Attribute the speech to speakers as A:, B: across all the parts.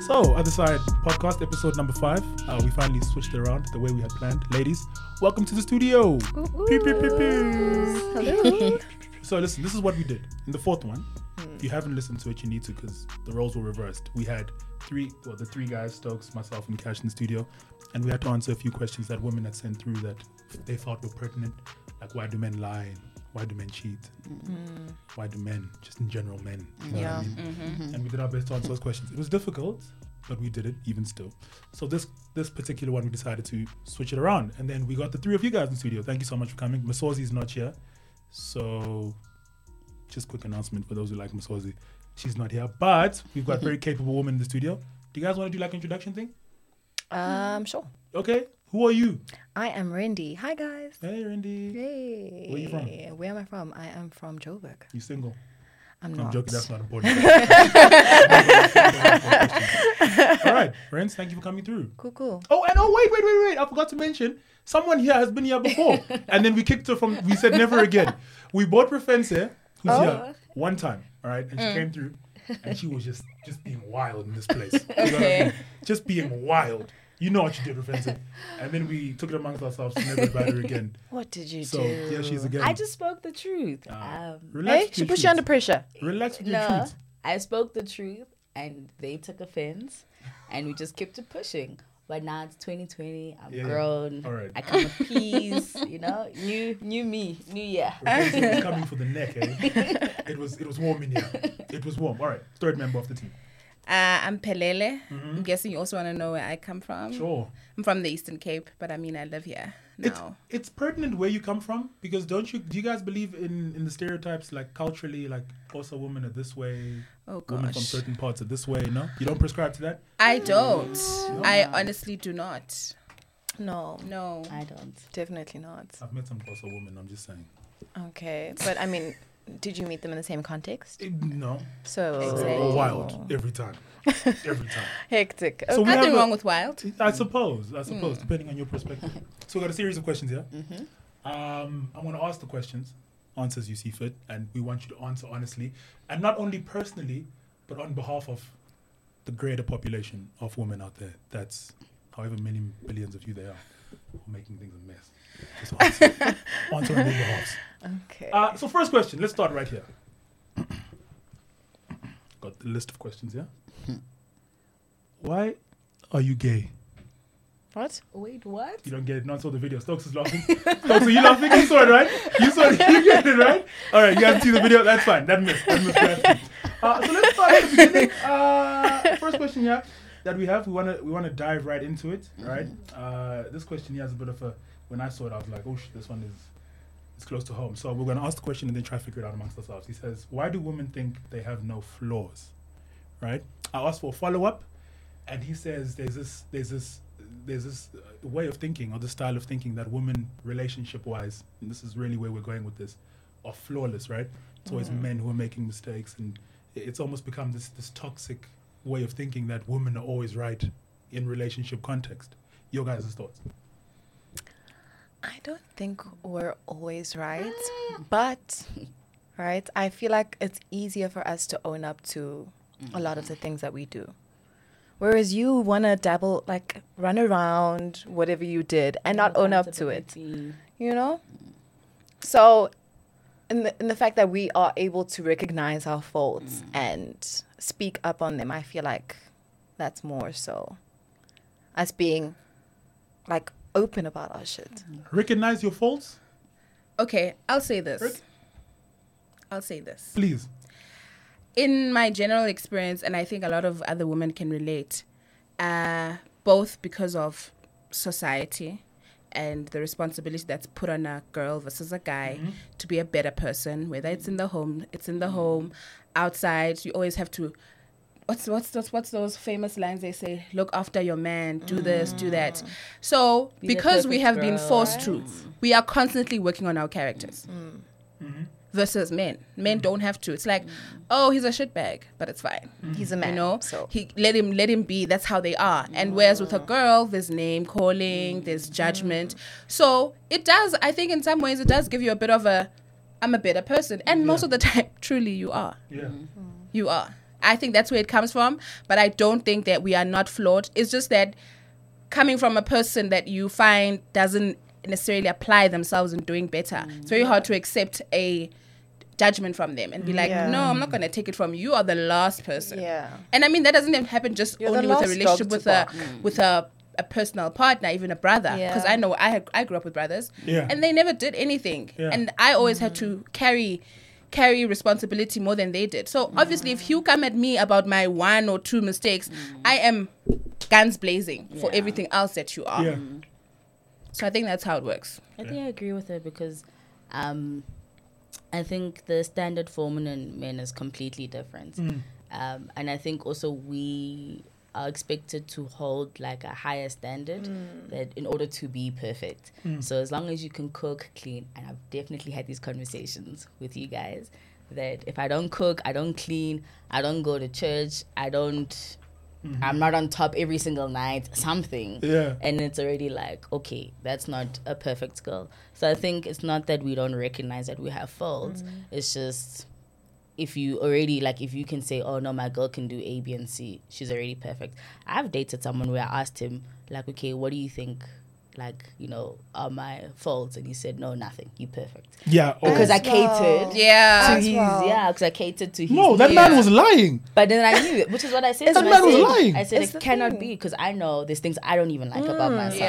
A: So, Other Side podcast, episode number five. Uh, we finally switched around the way we had planned. Ladies, welcome to the studio. Pew, pew, pew, pew.
B: Hello.
A: So, listen, this is what we did. In the fourth one, if you haven't listened to it, you need to because the roles were reversed. We had three, well, the three guys, Stokes, myself, and Cash in the studio, and we had to answer a few questions that women had sent through that they thought were pertinent. Like, why do men lie? Why do men cheat? Mm. Why do men, just in general, men? You know what I
B: Yeah.
A: mean? Mm-hmm. Mm-hmm. and we did our best to answer those questions. It was difficult, but we did it even still. So this this particular one, we decided to switch it around, and then we got the three of you guys in studio. Thank you so much for coming. Masozi is not here, so just quick announcement for those who like Masozi, she's not here, but we've got very mm-hmm. capable women in the studio. Do you guys want to do like introduction thing?
B: Um, sure.
A: Okay, who are you?
B: I am Randy. Hi guys.
A: Hey, Randy.
B: Hey.
A: Where you from?
B: Where am I from? I am from Joburg.
A: You single?
B: I'm
A: I'm
B: not.
A: joking. That's not important. All right, friends. Thank you for coming through.
B: cool, cool.
A: Oh, and oh, wait, wait, wait, wait. I forgot to mention someone here has been here before. and then we kicked her from, we said never again. We bought Refentse here, who's
B: Oh.
A: here one time, all right? And she mm. came through and she was just just being wild in this place. You know what I mean? Just being wild. You know what you did, Refentse. And then we took it amongst ourselves to never invite her again.
B: What did you
A: So,
B: do?
A: here she's again.
C: I just spoke the truth.
A: Ah.
C: um,
A: Relax
B: Hey, she
A: your
B: put you under pressure.
A: Relax with your
C: no,
A: truth.
C: I spoke the truth, and they took offense, and we just kept it pushing. But now it's 2020. I'm
A: Yeah, yeah.
C: grown.
A: All right.
C: I come with peace. you know, new, new me, new year.
A: Coming for the neck, eh? It was, it was warm in here. It was warm. All right, third member of the team.
D: Uh, I'm Pelele. I'm guessing you also want to know where I come from.
A: Sure.
D: I'm from the Eastern Cape, but I mean I live here
A: It's,
D: now.
A: it's pertinent where you come from because don't you do you guys believe in in the stereotypes like culturally like also women are this way
D: Oh
A: women from certain parts are this way no you don't prescribe to that
D: I don't. I honestly do not.
B: No,
D: No.
C: I don't.
B: definitely not.
A: I've met some Xhosa women I'm just saying
B: Okay, but I mean, did you meet them in the same context?
A: Eh, no
B: So
A: they're
C: Exactly.
A: all wild every time every time
B: hectic.
A: So we have
D: Nothing
A: a-
D: wrong with wild.
A: I suppose I suppose depending on your perspective so we got a series of questions here um I want to ask the questions answers you see fit and we want you to answer honestly and not only personally but on behalf of the greater population of women out there. That's however many billions of you there are who are making things a mess. Just answer, answer on their behalf.
B: Okay.
A: Uh, so first question, let's start right here. Got the list of questions here. Why are you gay?
B: what?
C: Wait, what?
A: You don't get it. Not saw the video. Stokes is laughing. Stokes, are you laughing? You saw it, right? You saw it. You get it, right? All right, you guys see the video. That's fine. That missed. That missed. That missed. Uh, so let's start at the beginning. Uh, first question here that we have. We wanna we wanna dive right into it, right? Uh, this question here has a bit of a. When I saw it, I was like, oh, shit, this one is is close to home. So we're gonna ask the question and then try to figure it out amongst ourselves. He says, why do women think they have no flaws? Right? I asked for a follow up, and he says there's this there's this there's this uh, way of thinking or the style of thinking that women relationship wise and this is really where we're going with this are flawless right it's always men who are making mistakes and it's almost become this this toxic way of thinking that women are always right in relationship context your guys' thoughts
B: I don't think we're always right, mm. but right, I feel like it's easier for us to own up to a lot of the mm. things that we do. Whereas you want to dabble, like run around, whatever you did, and not own up to it, you know? So, in the, in the fact that we are able to recognize our faults mm. and speak up on them, I feel like that's more so. Us being like open about our shit.
A: recognize your faults
D: Okay, I'll say this. I'll say this.
A: please
D: in my general experience, and I think a lot of other women can relate, uh, both because of society and the responsibility that's put on a girl versus a guy to be a better person, whether it's in the home, it's in the home, outside, you always have to. What's what's those what's those famous lines they say? Look after your man, do mm. this, do that. So
C: Be
D: because we
C: perfect
D: have been
C: girl,
D: forced to, we are constantly working on our characters mm. mm-hmm. versus men. Men
C: Mm.
D: don't have to. It's like, mm. oh, he's a shitbag, but it's fine. Mm-hmm.
B: He's a man,
D: You know,
B: so
D: he let him let him be. That's how they are. And whereas with a girl, there's name calling, there's judgment. So it does. I think in some ways it does give you a bit of a, I'm a better person, and most of the time, truly, you are.
A: yeah
D: You are. I think that's where it comes from. But I don't think that we are not flawed. It's just that coming from a person that you find doesn't necessarily apply themselves in doing better, it's very hard to accept a judgment from them and be like,
B: Yeah.
D: no, I'm not going to take it from you. You are the last person.
B: Yeah.
D: And I mean, that doesn't even happen just
B: You're
D: only with a
B: last dog
D: relationship with a,
B: bark.
D: with a, a personal partner, even a brother. Because
B: Yeah.
D: I know I had, I grew up with brothers,
A: Yeah.
D: and they never did anything,
A: Yeah.
D: and I always had to carry carry responsibility more than they did. So obviously, if you come at me about my one or two mistakes, I am guns blazing for everything else that you are.
A: Yeah.
D: So I think that's how it works.
C: I think I agree with her because um, I think the standard for women and men is completely different. Um, and I think also we are expected to hold like a higher standard mm. that in order to be perfect. Mm. So as long as you can cook, clean, and I've definitely had these conversations with you guys that if I don't cook, I don't clean, I don't go to church, I don't mm-hmm. I'm not on top every single night, something.
A: Yeah.
C: and it's already like okay that's not a perfect girl so i think it's not that we don't recognize that we have faults. Mm. It's just if you already like if you can say oh no my girl can do a b and c she's already perfect i've dated someone where i asked him like okay what do you think like you know are my faults and he said no nothing You're perfect
A: Yeah. oh.
C: because i
B: As well.
C: catered
D: Yeah.
C: to his
B: well.
C: yeah because i catered to his
A: no, that
C: needs.
A: man was lying.
C: But then I knew it, which is what I said.
B: It's
C: to.
A: That man
C: I
A: was
C: said,
A: lying.
C: I said
B: It's
C: it cannot
B: thing.
C: be because I know there's things I don't even like about mm, myself.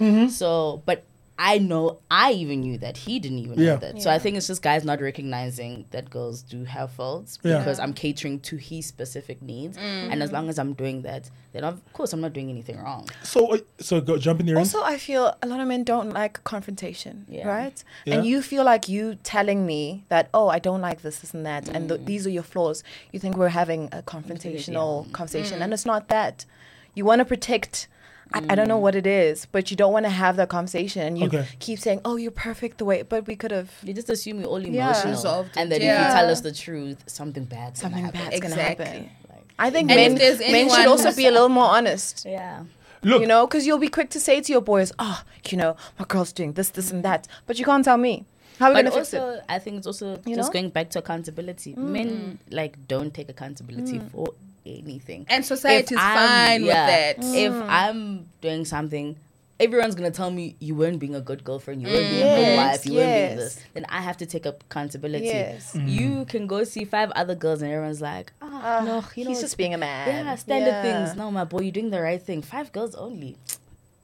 D: yeah. Mm-hmm.
C: So, but I know I even knew that he didn't even
A: Yeah.
C: know that. Yeah. So I think it's just guys not recognizing that girls do have faults
A: Yeah.
C: because I'm catering to his specific needs, and as mm. long as I'm doing that, then of course I'm not doing anything wrong.
A: So, uh, so go jump in there.
B: Also, I feel a lot of men don't like confrontation,
C: Yeah.
B: right?
A: Yeah.
B: And you feel like you telling me that, oh, I don't like this, this, and that, and th- mm. these are your flaws. You think we're having a confrontational conversation, and mm. it's not that. You want to protect. I, I don't know mm. what it is, but you don't want to have that conversation, and you
A: Okay.
B: keep saying, "Oh, you're perfect the way," but we could have.
C: You just assume we're all
B: Yeah.
C: emotional,
D: Resolved
C: and
D: then
C: that if you tell us the truth, something bad,
B: Something bad's gonna happen.
C: Like,
B: I think men, men should also be a little more honest.
C: yeah.
A: Look,
B: You know, because you'll be quick to say to your boys, "Oh, you know, my girl's doing this, this, and that," but you can't tell me. How are we
C: But
B: gonna fix it?
C: also, I think it's also
B: You
C: just
B: know?
C: going back to accountability. Men mm. like don't take accountability
B: Mm.
C: for anything.
D: And society is
C: I'm-
D: fine with that.
C: If
B: Mm.
C: I'm doing something, everyone's gonna tell me you weren't being a good girlfriend, you weren't being a good wife, you weren't being this. Then I have to take accountability.
B: Yes.
C: You can go see five other girls and everyone's like, ah,
B: Ah,
C: no, you know,
B: he's just being a man.
C: yeah, standard
B: Yeah.
C: things. No, my boy, you're doing the right thing. Five girls only.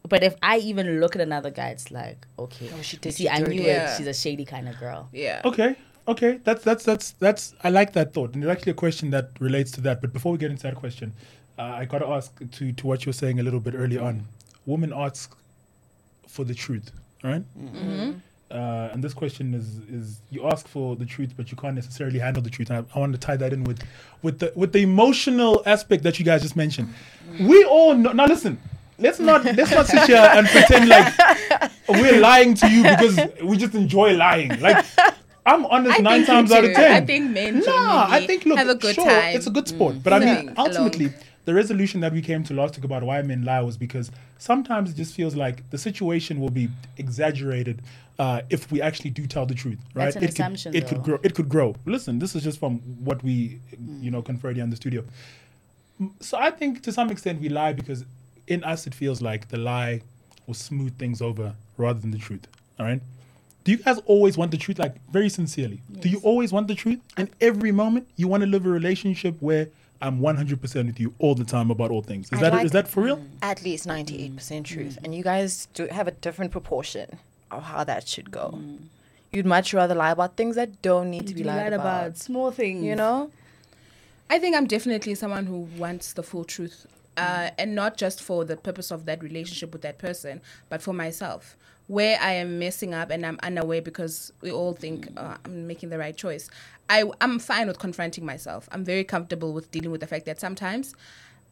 C: But if I even look at another guy, it's like, okay,
B: Oh, she did
C: see,
B: you
C: I
B: dirty.
C: knew
D: Yeah.
C: it. She's a shady kind of girl.
D: Yeah.
A: Okay. Okay. That's that's that's that's. I like that thought, and there's actually a question that relates to that. But before we get into that question, uh, I got to ask to to what you were saying a little bit earlier on. Women ask for the truth, right? Uh, and this question is is you ask for the truth, but you can't necessarily handle the truth. And I, I want to tie that in with with the with the emotional aspect that you guys just mentioned. We all know. Now listen. Let's not let's not sit here and pretend like we're lying to you because we just enjoy lying. Like I'm honest
D: I
A: nine times out of ten.
D: I think men
A: Nah, I think look,
D: have a good
A: sure,
D: time.
A: It's a good sport, but I
D: Living
A: mean, ultimately,
D: alone.
A: the resolution that we came to last week about why men lie was because sometimes it just feels like the situation will be exaggerated uh, if we actually do tell the truth, right?
C: That's an
A: it
C: assumption,
A: Could, it could grow. It could grow. Listen, this is just from what we, you know, conferred here in the studio. Mm, So I think to some extent we lie because in us it feels like the lie will smooth things over rather than the truth. All right. Do you guys always want the truth, like very sincerely? Do you always want the truth And every moment? You want to live a relationship where I'm 100% with you all the time about all things. Is
B: I'd
A: that
B: like-
A: is that for real? Mm.
B: At least ninety-eight percent mm. truth, and you guys do have a different proportion of how that should go. Mm. You'd much rather lie about things that don't need to be
C: You
B: lied
C: lied
B: about.
C: about small things.
B: You know,
D: I think I'm definitely someone who wants the full truth, uh, and not just for the purpose of that relationship with that person, but for myself. Where I am messing up and I'm unaware because we all think mm. uh, I'm making the right choice. I, I'm fine with confronting myself. I'm very comfortable with dealing with the fact that sometimes,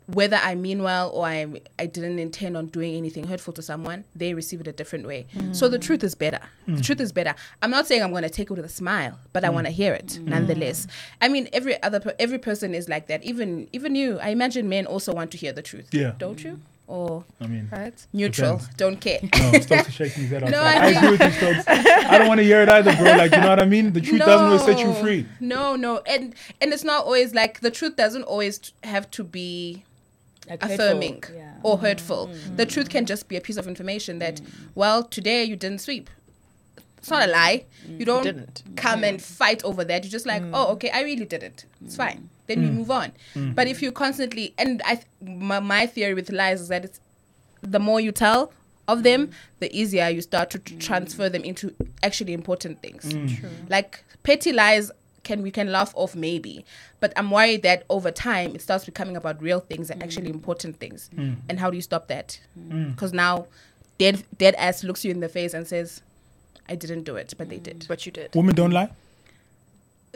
D: whether I mean well or I, I didn't intend on doing anything hurtful to someone, they receive it a different way. Mm. So the truth is better. The mm. truth is better. I'm not saying I'm going to take it with a smile, but I want to hear it nonetheless. I mean, every other every person is like that. Even even you. I imagine men also want to hear the truth.
A: Yeah.
D: Don't you? Or
A: I mean,
B: Right?
D: neutral.
A: Depends.
D: Don't care.
A: no, Stokes is shaking his head.
D: No,
A: outside.
D: I
A: I, agree with you, Stokes. I don't want to hear it either, bro. Like, you know what I mean? The truth doesn't always set you free.
D: No, no, and and it's not always like the truth doesn't always t- have to be
C: Like
D: affirming
C: Yeah. Mm.
D: or hurtful. The truth can just be a piece of information that, well, today you didn't sweep. It's not a lie.
C: Mm.
D: You don't
B: didn't.
D: come and fight over that. You're just like, oh, okay, I really did it. It's fine. Then we mm. move on. Mm. But if you constantly, and I, th- my, my theory with lies is that it's the more you tell of them, the easier you start to tr- mm. transfer them into actually important things. Like petty lies can we can laugh off maybe, but I'm worried that over time it starts becoming about real things and actually important things. And how do you stop that? Because now, dead dead ass looks you in the face and says, "I didn't do it, but they did."
B: But you did.
A: Women don't lie.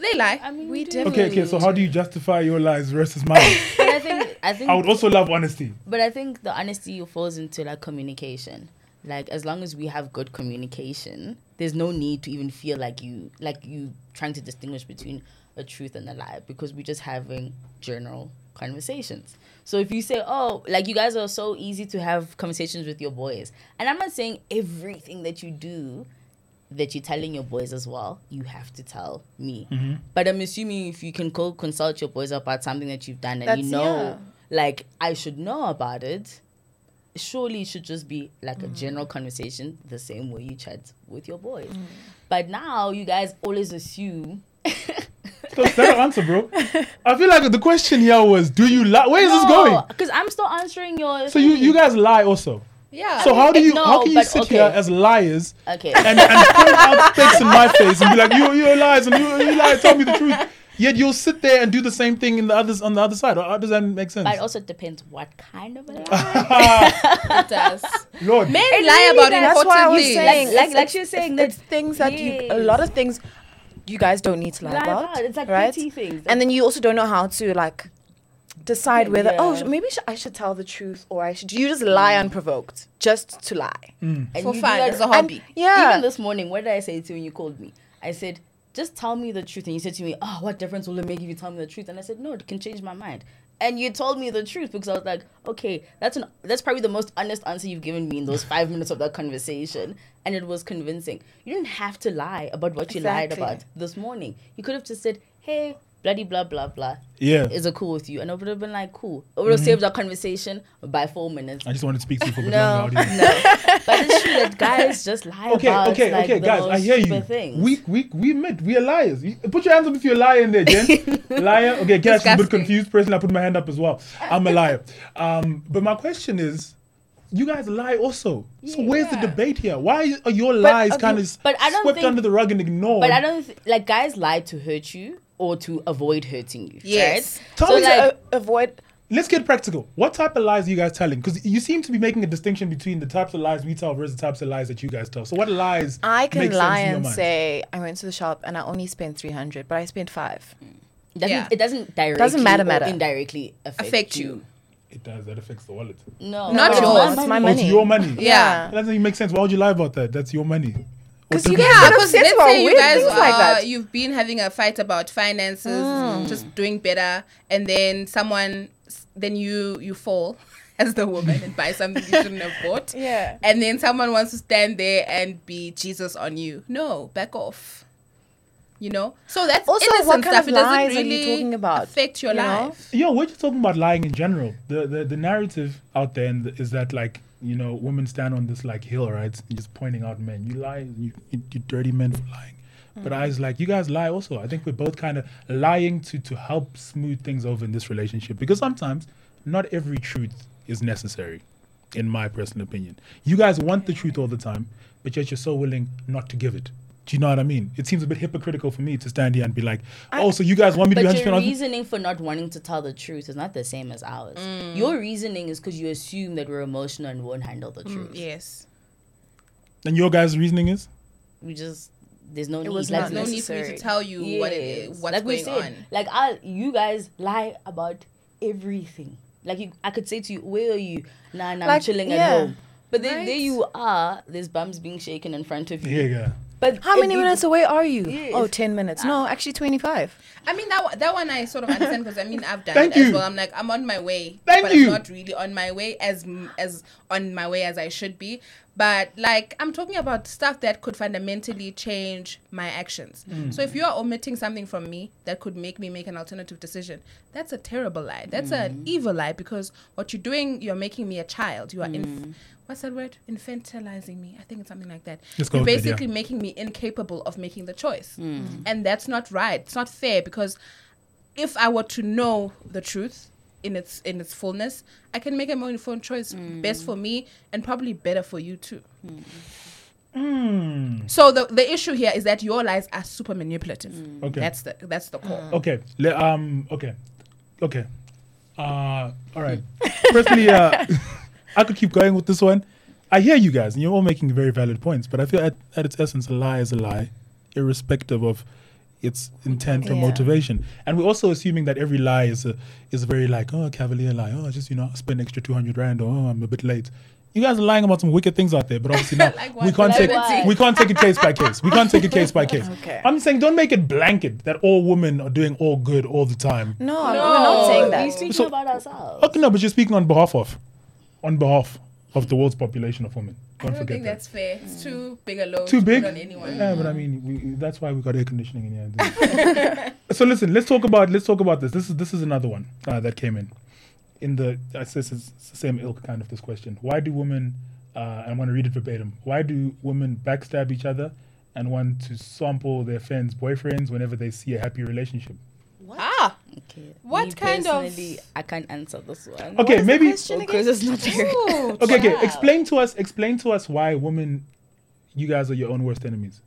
D: They lie.
C: I mean,
B: We
C: we
B: did.
C: do.
A: Okay, okay. So how do you justify your lies versus mine?
C: But I think I think
A: I would also love honesty.
C: But I think the honesty falls into like communication. Like as long as we have good communication, there's no need to even feel like you like you trying to distinguish between a truth and a lie because we're just having general conversations. So if you say, "Oh, like you guys are so easy to have conversations with your boys," and I'm not saying everything that you do that you're telling your boys as well, you have to tell me. Mm-hmm. But I'm assuming if you can go consult your boys about something that you've done and you
B: That's-
C: know, like, I should know about it, surely it should just be like a mm. general conversation the same way you chat with your boys. Mm. But now you guys always assume.
A: Stokes, that's the answer, bro. I feel like the question here was, do you lie? Where is this going?
C: Because I'm still answering your.
A: So you, you guys lie also.
D: Yeah.
A: So how do you
C: no,
A: how can you sit
C: okay.
A: here as liars
C: Okay.
A: and, and point out fakes in my face and be like, you you're lies and you you lie, tell me the truth. Yet you'll sit there and do the same thing in the others on the other side. Or how does that make sense?
C: but it also depends what kind of a lie.
D: it does.
A: Lord,
D: Men
C: It
D: lie
C: really
D: about
C: does.
B: That's
D: important
B: why I was
D: things.
B: saying,
C: Like- like-
B: it's-
C: like she saying
B: it's
C: that-
B: things that you, a lot of things you guys don't need to lie,
C: Lie
B: about,
C: about. It's like
B: right?
C: things.
B: And then you also don't know how to like decide whether oh
C: Yeah.
B: sh- maybe sh- I should tell the truth or I should. You just lie mm. unprovoked, just to lie. Mm.
C: And
D: For
C: you do
D: fun,
C: that-
D: it's a hobby.
B: Yeah.
C: Even this morning, what did I say to you when you called me? I said, just tell me the truth. And you said to me, oh, what difference will it make if you tell me the truth? And I said, no, it can change my mind. And you told me the truth because I was like, okay, that's an that's probably the most honest answer you've given me in those five minutes of that conversation. And it was convincing. You didn't have to lie about what you lied about this morning. You could have just said, hey, bloody blah blah blah.
A: yeah.
C: Is it cool with you? And it would have been like, cool. It would have saved our conversation by four minutes.
A: I just wanted to speak to you for a bit
C: No, no.
A: How do you-
C: but it's true that guys just lie
A: Okay,
C: about
A: okay,
C: like,
A: okay,
C: the
A: guys, I hear you.
C: Things.
A: We we we admit we are liars. You- Put your hands up if you're a liar in there, Jen. liar. Okay, Cash is a bit confused. Personally, I put my hand up as well. I'm a liar. Um, but my question is, you guys lie also. So where's the debate here? Why are your lies
B: okay,
A: kind of
C: I
A: swept
C: think-
A: under the rug and ignored?
C: but I don't th- like guys lie to hurt you or to avoid hurting you.
D: Yes.
C: Right?
A: Tell
C: so
A: me uh,
C: like,
B: to a- avoid.
A: Let's get practical. What type of lies are you guys telling? Because you seem to be making a distinction between the types of lies we tell versus the types of lies that you guys tell. So what lies?
B: I can
A: make
B: lie
A: in
B: and say I went to the shop and I only spent three hundred, but I spent five.
C: doesn't,
D: Yeah.
C: it doesn't directly
B: Doesn't matter,
C: or
B: matter.
C: indirectly affect,
D: Affect
C: you.
D: you.
A: It does. That affects the wallet.
C: No,
D: Not
C: it's
D: yours.
B: It's my
A: Oh, it's your money.
D: Yeah.
A: That doesn't even make sense. Why would you lie about that? That's your money. What
B: 'Cause you guys-
D: Yeah, because let's say you guys
B: things like that.
D: you've been having a fight about finances, mm. just doing better, and then someone, then you you fall as the woman and buy something you shouldn't have bought.
B: Yeah.
D: And then someone wants to stand there and be Jesus on you. No, back off. You know. So that's
B: Also,
D: innocent
B: what kind
D: stuff.
B: of
D: it doesn't
B: lies are you
D: really
B: talking about,
D: affect your
B: you know?
D: life.
A: Yo, we're just talking about lying in general. The the, the narrative out there and is that like you know women stand on this like hill, right? Just pointing out men. You lie, you you, you dirty men for lying. But I mm-hmm. was like, you guys lie also. I think we're both kind of lying to to help smooth things over in this relationship because sometimes not every truth is necessary, in my personal opinion. You guys want the truth all the time, but yet you're so willing not to give it. Do you know what I mean? It seems a bit hypocritical for me to stand here and be like, "Oh, so you guys want me to be
C: But
A: 100
C: your
A: honest?"
C: reasoning for not wanting to tell the truth is not the same as ours.
B: Mm.
C: Your reasoning is because you assume that we're emotional and won't handle the truth.
D: Yes.
A: And your guys' reasoning is?
C: We just there's no need.
B: was
C: like,
B: not
D: There's no need for me to tell you what it
C: Yes.
D: is, what's
C: like we
D: going
C: said,
D: on.
C: Like I, you guys lie about everything. Like you, I could say to you, "Where are you?" Nah, nah, I'm
B: Like,
C: chilling
B: yeah.
C: at home. But then
D: Right.
C: there you are. There's bums being shaken in front of you.
A: Yeah, yeah.
C: But
B: How many
C: needs-
B: minutes away are you?
C: Yes.
B: Oh, 10 minutes. No, ah. actually 25.
D: I mean that one- that one I sort of understand because I mean I've done
A: Thank
D: it as
A: you.
D: well. I'm like I'm on my way,
A: Thank
D: but
A: you.
D: I'm not really on my way as as on my way as I should be. But like I'm talking about stuff that could fundamentally change my actions.
A: Mm.
D: So if you are omitting something from me that could make me make an alternative decision, that's a terrible lie. That's an mm. evil lie because what you're doing, you're making me a child. You are inf- mm. what's that word? Infantilizing me. I think it's something like that.
A: Let's
D: You're
A: that, yeah.
D: basically making me incapable of making the choice. Mm. And that's not right. It's not fair because if I were to know the truth in its in its fullness, I can make a more informed choice best for me and probably better for you too.
A: Hmm.
D: So the the issue here is that your lies are super manipulative.
A: Okay.
D: That's the that's the core.
A: Okay. Le- um. Okay. Okay. Uh. All right. Personally, uh, I could keep going with this one. I hear you guys, and you're all making very valid points. But I feel at, at its essence, a lie is a lie, irrespective of its intent or
B: Yeah.
A: motivation. And we're also assuming that every lie is a is very like oh cavalier lie. Oh, just you know, spend extra two hundred rand. Or, oh, I'm a bit late. You guys are lying about some wicked things out there, but obviously now
D: Like
A: we can't take
C: what?
A: we can't take it case by case. We can't take it case by case.
B: Okay.
A: I'm saying don't make it blanket that all women are doing all good all the time.
B: No, I'm- we're not saying that.
C: We're speaking
A: So-
C: about ourselves.
A: Okay, no, but you're speaking on behalf of, on behalf of the world's population of women.
D: I
A: Don't I
D: don't
A: forget
D: think
A: that.
D: that's fair. It's too big a load
A: Too big.
D: put on anyone.
A: Yeah, but I mean, we, that's why we got air conditioning in here. so listen, let's talk about let's talk about this. This is this is another one uh, that came in. In the I says it's the same ilk kind of this question. Why do women? Uh, I'm going to read it verbatim. Why do women backstab each other and want to sample their friends' boyfriends whenever they see a happy relationship?
D: Ah,
C: Okay.
D: What
C: Me
D: kind of-
C: personally, I can't answer this one.
A: Okay, maybe
C: Because it's not very
D: Ooh,
A: Okay, okay. Explain to us. Explain to us why women, you guys are your own worst enemies.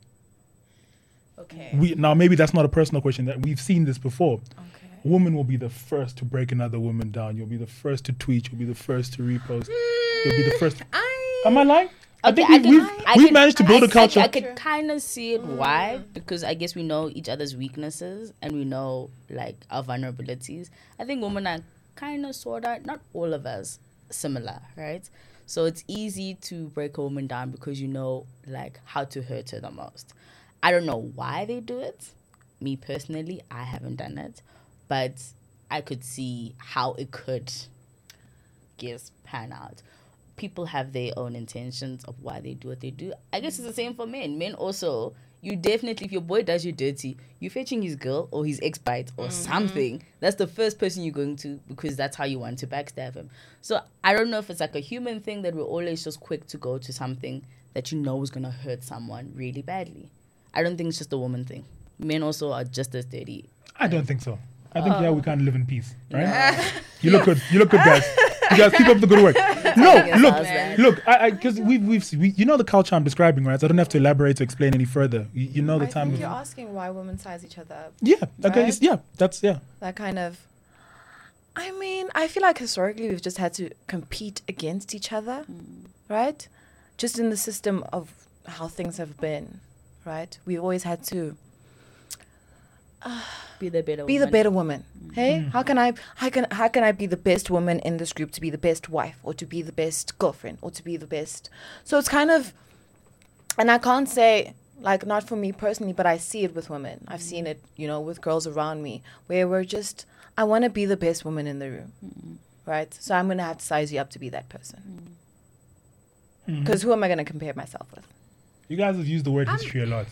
D: Okay.
A: We now maybe that's not a personal question. That we've seen this before.
B: Okay.
A: Woman will be the first to break another woman down. You'll be the first to tweet. You'll be the first to repost. You'll be the first.
D: I
A: Am I lying? I
C: Okay,
A: think we've,
C: can-
A: we've,
C: I
A: we've
C: could-
A: managed to build
C: I-
A: a culture.
C: I, I could kind of see it why because I guess we know each other's weaknesses and we know like our vulnerabilities. I think women are kind of sort of not all of us similar, right? So it's easy to break a woman down because you know like how to hurt her the most. I don't know why they do it. Me personally, I haven't done it, but I could see how it could guess pan out. People have their own intentions of why they do what they do. I guess it's the same for men. Men also, you definitely, if your boy does you dirty, you're fetching his girl or his ex bite or mm-hmm. something. That's the first person you're going to because that's how you want to backstab him. So I don't know if it's like a human thing that we're always just quick to go to something that you know is going to hurt someone really badly. I don't think it's just a woman thing. Men also are just as dirty.
A: I don't think so. I think yeah, we oh. can't live in peace, right? You look good. You look good, guys. You guys keep up the good work. No, look,
C: how's
A: look. I because we've we've we, you know the culture I'm describing, right? So I don't have to elaborate to explain any further. You, you know the
B: I
A: time.
B: think you're asking why women size each other up.
A: yeah. Okay.
B: Right?
A: it's- yeah. That's yeah.
B: That kind of. I mean, I feel like historically we've just had to compete against each other, right? Just in the system of how things have been, right? We've always had to
C: Be the better
B: be the better woman. Mm. Hey, mm. how can I how can how can I be the best woman in this group to be the best wife or to be the best girlfriend or to be the best? So it's kind of and I can't say like not for me personally, but I see it with women. I've seen mm. it, you know, with girls around me where we're just I want to be the best woman in the room. Mm-hmm. Right? So I'm going to have to size you up to be that person.
A: Mm-hmm. mm-hmm.
B: Cuz who am I going to compare myself with?
A: You guys have used the word history a lot,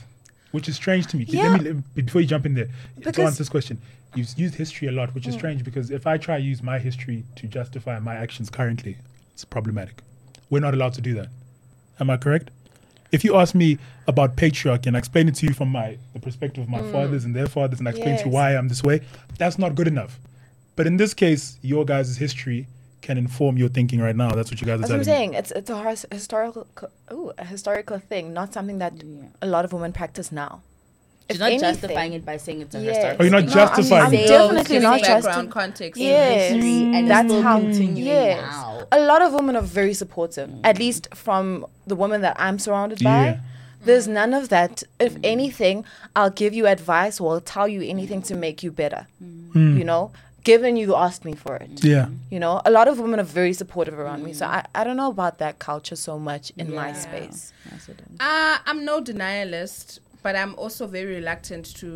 A: which is strange to me.
B: Yeah.
A: Let me before you jump in there to answer this question. You've used history a lot, which is mm. strange because if I try to use my history to justify my actions currently, it's problematic. We're not allowed to do that. Am I correct? If you ask me about patriarchy and I explain it to you from my the perspective of my mm. fathers and their fathers and I explain to you why I'm this way, that's not good enough. But in this case, your guys' history can inform your thinking right now. That's what you guys are
B: That's what I'm
A: telling me.
B: saying. It's it's a historical ooh, a historical thing, not something that
C: Yeah.
B: a lot of women practice now.
C: She's
B: If
C: not
B: anything-
C: justifying it by saying it's a
B: Yes.
C: historical
A: Oh, you're not
C: thing.
B: No, I'm-
A: justifying
B: I'm
A: it.
B: definitely
D: Giving
B: not
D: background
B: justifying.
D: context.
B: Yes,
C: history and
B: that's how.
C: continuing
B: Yes,
C: now.
B: a lot of women are very supportive. At least from the women that I'm surrounded
A: Yeah.
B: by. There's none of that. If anything, I'll give you advice or I'll tell you anything to make you better.
A: Hmm.
B: You know, given you asked me for it.
A: Yeah.
B: You know, a lot of women are very supportive around me. So mm. I, I don't know about that culture so much in my space.
C: Yes.
D: Uh, I'm no denialist, but I'm also very reluctant to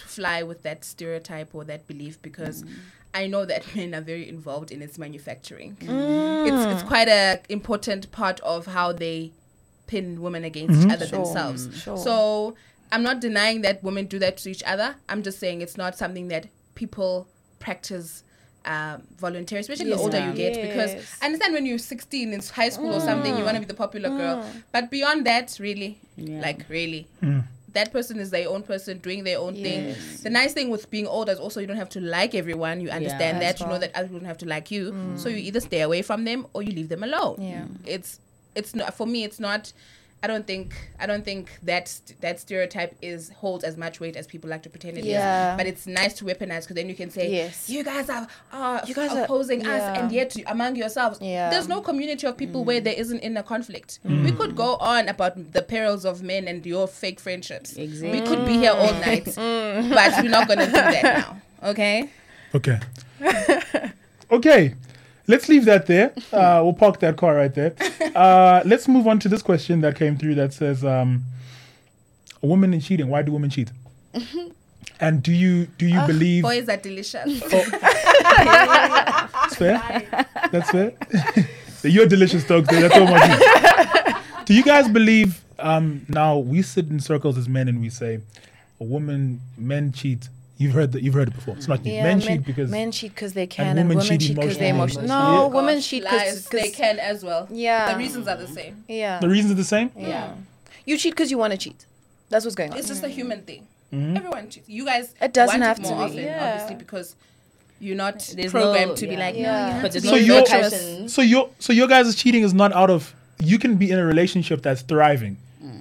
D: to fly with that stereotype or that belief because mm. I know that men are very involved in its manufacturing. Mm. It's it's quite a important part of how they pin women against each mm-hmm. other
B: Sure.
D: themselves.
B: Sure.
D: So I'm not denying that women do that to each other. I'm just saying it's not something that people practice um, voluntarily, especially the older
C: ma'am.
D: you get. Because I understand when you're 16 in high school or something, you want to be the popular girl. But beyond that, really,
C: Yeah.
D: like really,
A: Mm.
D: that person is their own person doing their own thing. The nice thing with being older is also you don't have to like everyone. You understand
B: That's
D: that. You know that other people don't have to like you. So you either stay away from them or you leave them alone.
B: Yeah.
D: It's it's not for me. It's not. I don't think I don't think that that stereotype is holds as much weight as people like to pretend it is.
B: Yeah.
D: But it's nice to weaponize because then you can say,
B: Yes.
D: you guys are, are
B: You guys are-
D: opposing us,
B: yeah.
D: and yet among yourselves,
B: Yeah.
D: there's no community of people where mm. there isn't inner conflict. Mm. We could go on about the perils of men and your fake friendships.
C: Exactly.
D: We could be here all night, but we're not gonna do that now. Okay.
A: Okay. okay. Let's leave that there. Uh, we'll park that car right there. Uh, let's move on to this question that came through that says, um, "A woman in cheating. Why do women cheat? And do you do you believe
D: Boys are delicious.
A: that's fair? That's fair. You're delicious, dogs. That's all my Do you guys believe? Um, now we sit in circles as men and we say, "A woman, men cheat." You've heard that. You've heard it before. It's not you.
B: Yeah,
A: men, cheat because
B: men cheat because they can, and,
A: women
B: women
A: cheat
B: cheat because they
A: emotionally.
B: emotional.
C: Yeah.
B: No,
D: Gosh,
B: women cheat
D: because they can as well.
B: yeah,
D: The reasons are the same.
B: yeah,
A: the reasons are the same.
B: yeah. You cheat because you want to cheat. That's what's going on.
D: It's just a human thing.
A: Mm-hmm.
D: Everyone cheats. You guys
B: It doesn't
D: want
B: have
D: it
B: to be,
D: often,
B: yeah.
D: obviously, because you're not
C: There's
D: programmed
C: no-
D: to be like,
B: Yeah.
D: no, you have
C: But
D: to
C: there's
D: be
A: So
C: no
A: you're- So your so your guys' cheating is not out of you can be in a relationship that's thriving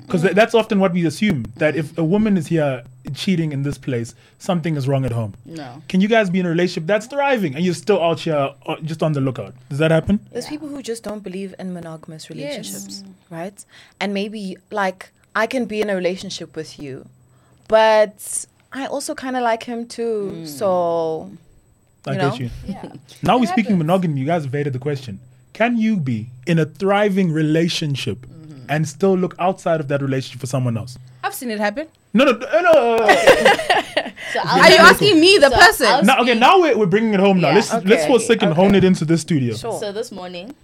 A: because that's often what we assume that if a woman is here cheating in this place, something is wrong at home.
C: No.
A: Can you guys be in a relationship that's thriving and you're still out here uh, just on the lookout? Does that happen?
B: There's people who just don't believe in monogamous relationships, right? And maybe like I can be in a relationship with you, but I also kind of like him too. So
A: I
B: You
A: get
B: know?
A: you.
B: yeah,
A: Now we're
B: It
A: speaking
B: happens.
A: monogamy. You guys evaded the question. Can you be in a thriving relationship and still look outside of that relationship for someone else?
D: I've seen it happen.
A: No, no, no. no.
C: So
D: Are you asking me, the
C: So
D: person?
C: I'll-
A: now, okay, now we're, we're bringing it home now.
C: Yeah.
A: Let's
B: Okay,
A: let's for a
B: okay,
A: second
B: okay.
A: hone it into the studio.
B: sure.
C: So this morning,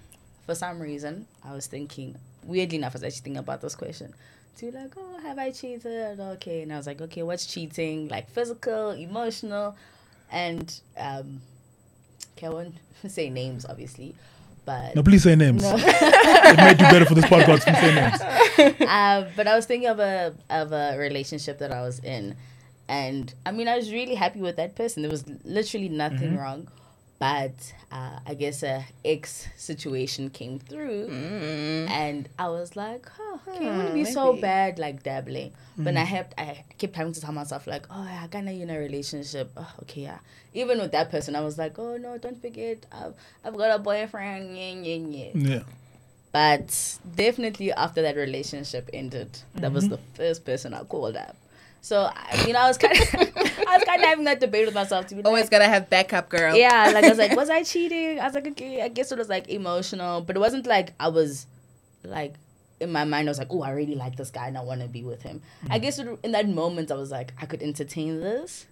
C: for some reason, I was thinking, weirdly enough, as I was actually thinking about this question. To like, oh, have I cheated? Okay. And I was like, okay, what's cheating? Like physical, emotional, and um, okay, I won't say names, obviously, but
A: No, please say names. it might do better for this podcast you say names.
C: uh, but I was thinking of a of a relationship that I was in, and I mean I was really happy with that person. There was literally nothing wrong, but uh, I guess a ex situation came through, mm. and I was like, oh, okay, it wouldn't be so bad like dabbling. But I mm. had I kept having to tell myself like, oh, I kinda in a relationship. Oh, okay, yeah. Even with that person, I was like, oh no, don't forget, I've I've got a boyfriend. Yeah, yeah, yeah.
A: Yeah.
C: But definitely after that relationship ended, that was mm-hmm. the first person I called up. So I mean, I was kind of, I was kind of having that debate with myself to be
D: Always
C: like,
D: gotta have backup, girl.
C: yeah, like I was like, was I cheating? I was like, okay, I guess it was like emotional, but it wasn't like I was, like, in my mind, I was like, oh, I really like this guy and I want to be with him. I mm. guess in that moment, I was like, I could entertain this,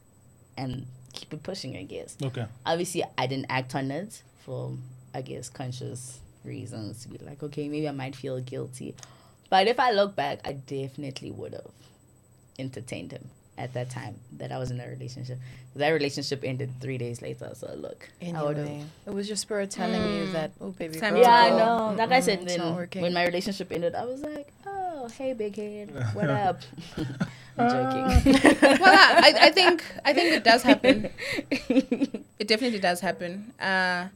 C: and keep it pushing. I guess
A: Okay.
C: obviously I didn't act on it for I guess conscious reasons to be like, okay, maybe I might feel guilty. But if I look back, I definitely would have entertained him at that time that I was in a relationship. That relationship ended three days later. So look, I would have.
B: Anyway, it was your spirit telling you that, oh, baby, girl,
D: to
C: Yeah, I
D: go.
C: know. Like I
B: Mm-mm,
C: said, then when my relationship ended, I was like, oh, hey, big head, what up? I'm joking.
D: well, I, I think I think it does happen. It definitely does happen. Uh,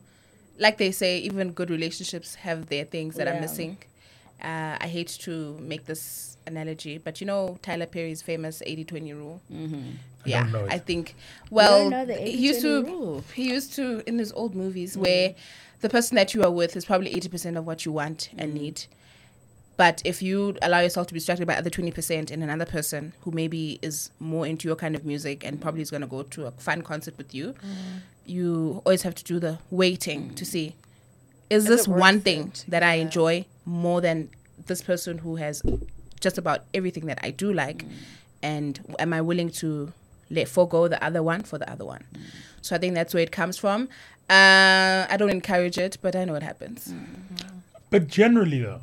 D: like they say, even good relationships have their things that are missing. Uh, I hate to make this analogy, but you know Tyler Perry's famous 80-20 rule.
C: mm-hmm.
A: I
D: yeah,
A: don't know it.
D: I think. Well, he used to.
C: rule.
D: He used to in his old movies where the person that you are with is probably eighty percent of what you want and need. But if you allow yourself to be distracted by other twenty percent in another person who maybe is more into your kind of music and probably is going to go to a fun concert with you, you always have to do the waiting to see is
B: Is
D: this one thing
B: it?
D: that I
B: Yeah.
D: enjoy more than this person who has just about everything that I do like, and am I willing to let forego the other one for the other one? So I think that's where it comes from. Uh, I don't encourage it, but I know it happens.
A: But generally, though,